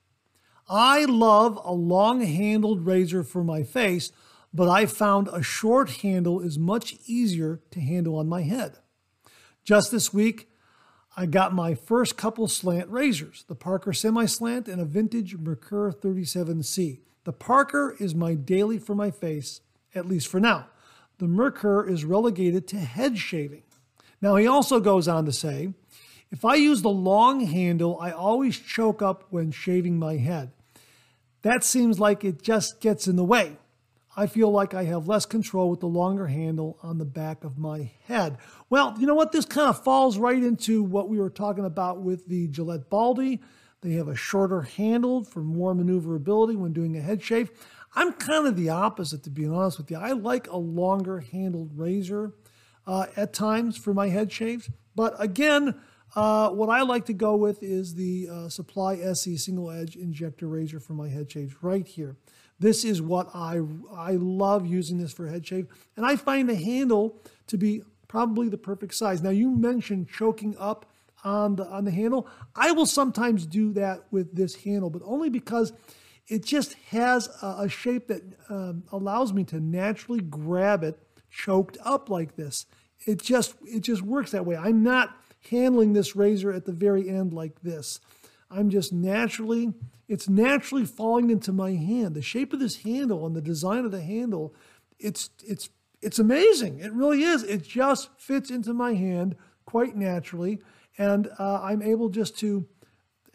I love a long handled razor for my face, but I found a short handle is much easier to handle on my head. Just this week, I got my first couple slant razors, the Parker Semi Slant and a vintage Merkur 37C. The Parker is my daily for my face, at least for now. The Merkur is relegated to head shaving. Now, he also goes on to say, if I use the long handle, I always choke up when shaving my head. That seems like it just gets in the way. I feel like I have less control with the longer handle on the back of my head. Well, you know what? This kind of falls right into what we were talking about with the Gillette Baldy. They have a shorter handle for more maneuverability when doing a head shave. I'm kind of the opposite, to be honest with you. I like a longer handled razor uh, at times for my head shaves. But again, uh, what I like to go with is the uh, Supply SE single edge injector razor for my head shaves right here. This is what I, I love using this for head shave. And I find the handle to be probably the perfect size. Now you mentioned choking up on the, on the handle. I will sometimes do that with this handle, but only because it just has a, a shape that um, allows me to naturally grab it choked up like this. it just it just works that way. I'm not handling this razor at the very end like this. I'm just naturally it's naturally falling into my hand. The shape of this handle and the design of the handle, it's it's it's amazing. It really is. It just fits into my hand quite naturally, and uh, I'm able just to,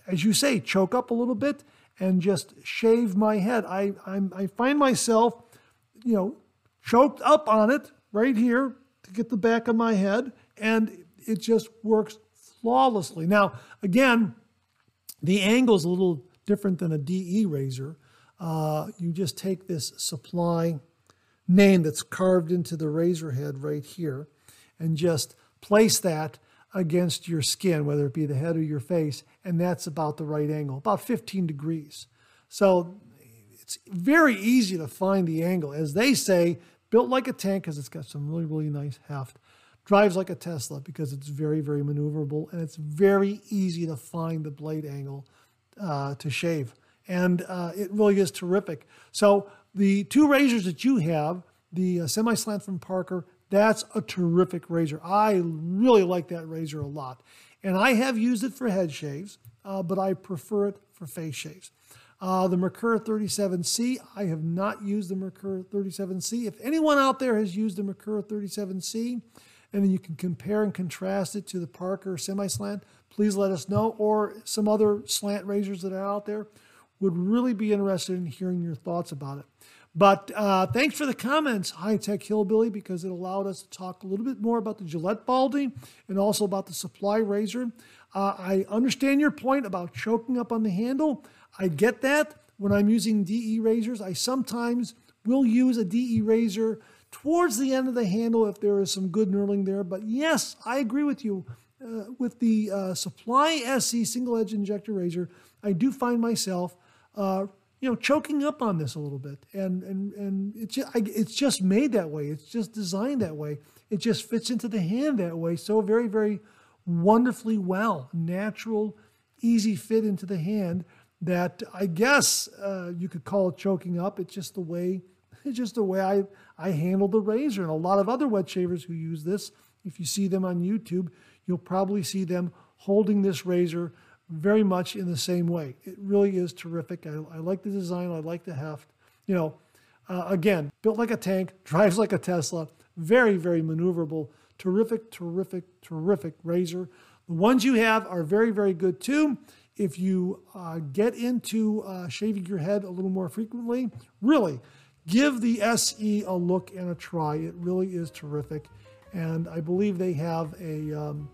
as you say, choke up a little bit and just shave my head. I I'm, I find myself, you know, choked up on it right here to get the back of my head, and it just works flawlessly. Now, again, the angle is a little different than a DE razor. Uh, you just take this supply name that's carved into the razor head right here and just place that against your skin, whether it be the head or your face, and that's about the right angle, about 15 degrees. So it's very easy to find the angle. As they say, built like a tank because it's got some really, really nice heft. Drives like a Tesla because it's very, very maneuverable and it's very easy to find the blade angle uh, to shave. And uh, it really is terrific. So the two razors that you have, the uh, semi-slant from Parker, that's a terrific razor. I really like that razor a lot. And I have used it for head shaves, uh, but I prefer it for face shaves. Uh, the Merkur 37C, I have not used the Merkur 37C. If anyone out there has used the Merkur 37C, and then you can compare and contrast it to the Parker semi-slant, please let us know, or some other slant razors that are out there. Would really be interested in hearing your thoughts about it. But uh, thanks for the comments, High Tech Hillbilly, because it allowed us to talk a little bit more about the Gillette Baldy and also about the supply razor. Uh, I understand your point about choking up on the handle. I get that. When I'm using DE razors, I sometimes will use a DE razor towards the end of the handle if there is some good knurling there. But yes, I agree with you. Uh, with the uh, Supply SE single edge injector razor, I do find myself, uh, you know, choking up on this a little bit, and and and it's just, it's just made that way. It's just designed that way. It just fits into the hand that way so very very wonderfully well, natural, easy fit into the hand that I guess uh, you could call it choking up. It's just the way, [laughs] it's just the way I I handle the razor. And a lot of other wet shavers who use this, if you see them on YouTube, you'll probably see them holding this razor very much in the same way. It really is terrific. I, I like the design. I like the heft. You know, uh, again, built like a tank, [laughs] drives like a Tesla. Very very maneuverable. Terrific, terrific, terrific razor. The ones you have are very very good too if you uh, get into uh, shaving your head a little more frequently, really give the SE a look and a try. It really is terrific. And I believe they have a, um,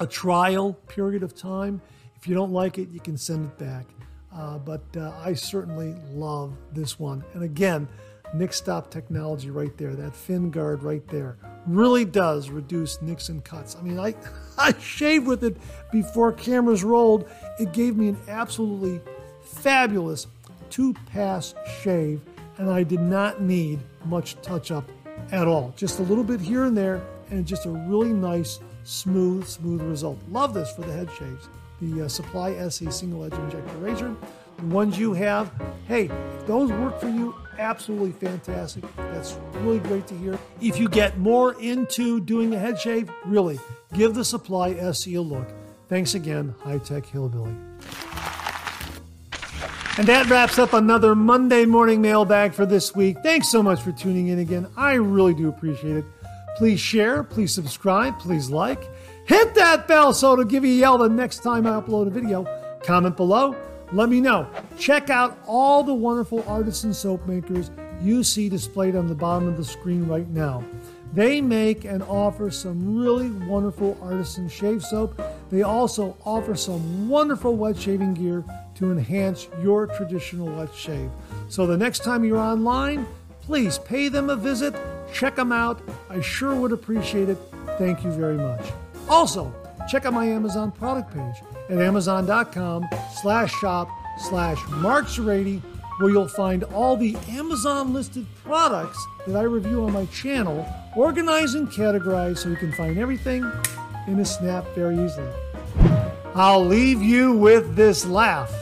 a trial period of time. If you don't like it, you can send it back. Uh, but uh, I certainly love this one. And again, Nick Stop technology right there, that fin guard right there, really does reduce nicks and cuts. I mean, I, [laughs] I shaved with it before cameras rolled. It gave me an absolutely fabulous two pass shave, and I did not need much touch up at all. Just a little bit here and there, and just a really nice, smooth, smooth result. Love this for the head shaves. The uh, Supply SE single edge injector razor. The ones you have, hey, those work for you, absolutely fantastic. That's really great to hear. If you get more into doing a head shave, really give the Supply SE a look. Thanks again, High Tech Hillbilly. And that wraps up another Monday morning mailbag for this week. Thanks so much for tuning in again. I really do appreciate it. Please share, please subscribe, please like. Hit that bell so it'll give you a yell the next time I upload a video. Comment below let me know. Check out all the wonderful artisan soap makers you see displayed on the bottom of the screen right now. They make and offer some really wonderful artisan shave soap. They also offer some wonderful wet shaving gear to enhance your traditional wet shave. So the next time you're online, please pay them a visit, check them out. I sure would appreciate it. Thank you very much. Also, check out my Amazon product page at amazon.com slash shop slash Mark where you'll find all the Amazon listed products that I review on my channel, organized and categorized so you can find everything in a snap very easily. I'll leave you with this laugh.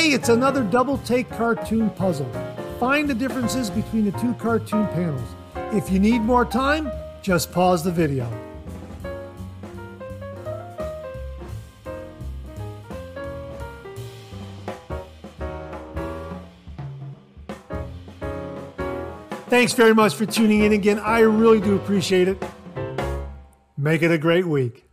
Hey, it's another double take cartoon puzzle. Find the differences between the two cartoon panels. If you need more time, just pause the video. Thanks very much for tuning in again. I really do appreciate it. Make it a great week.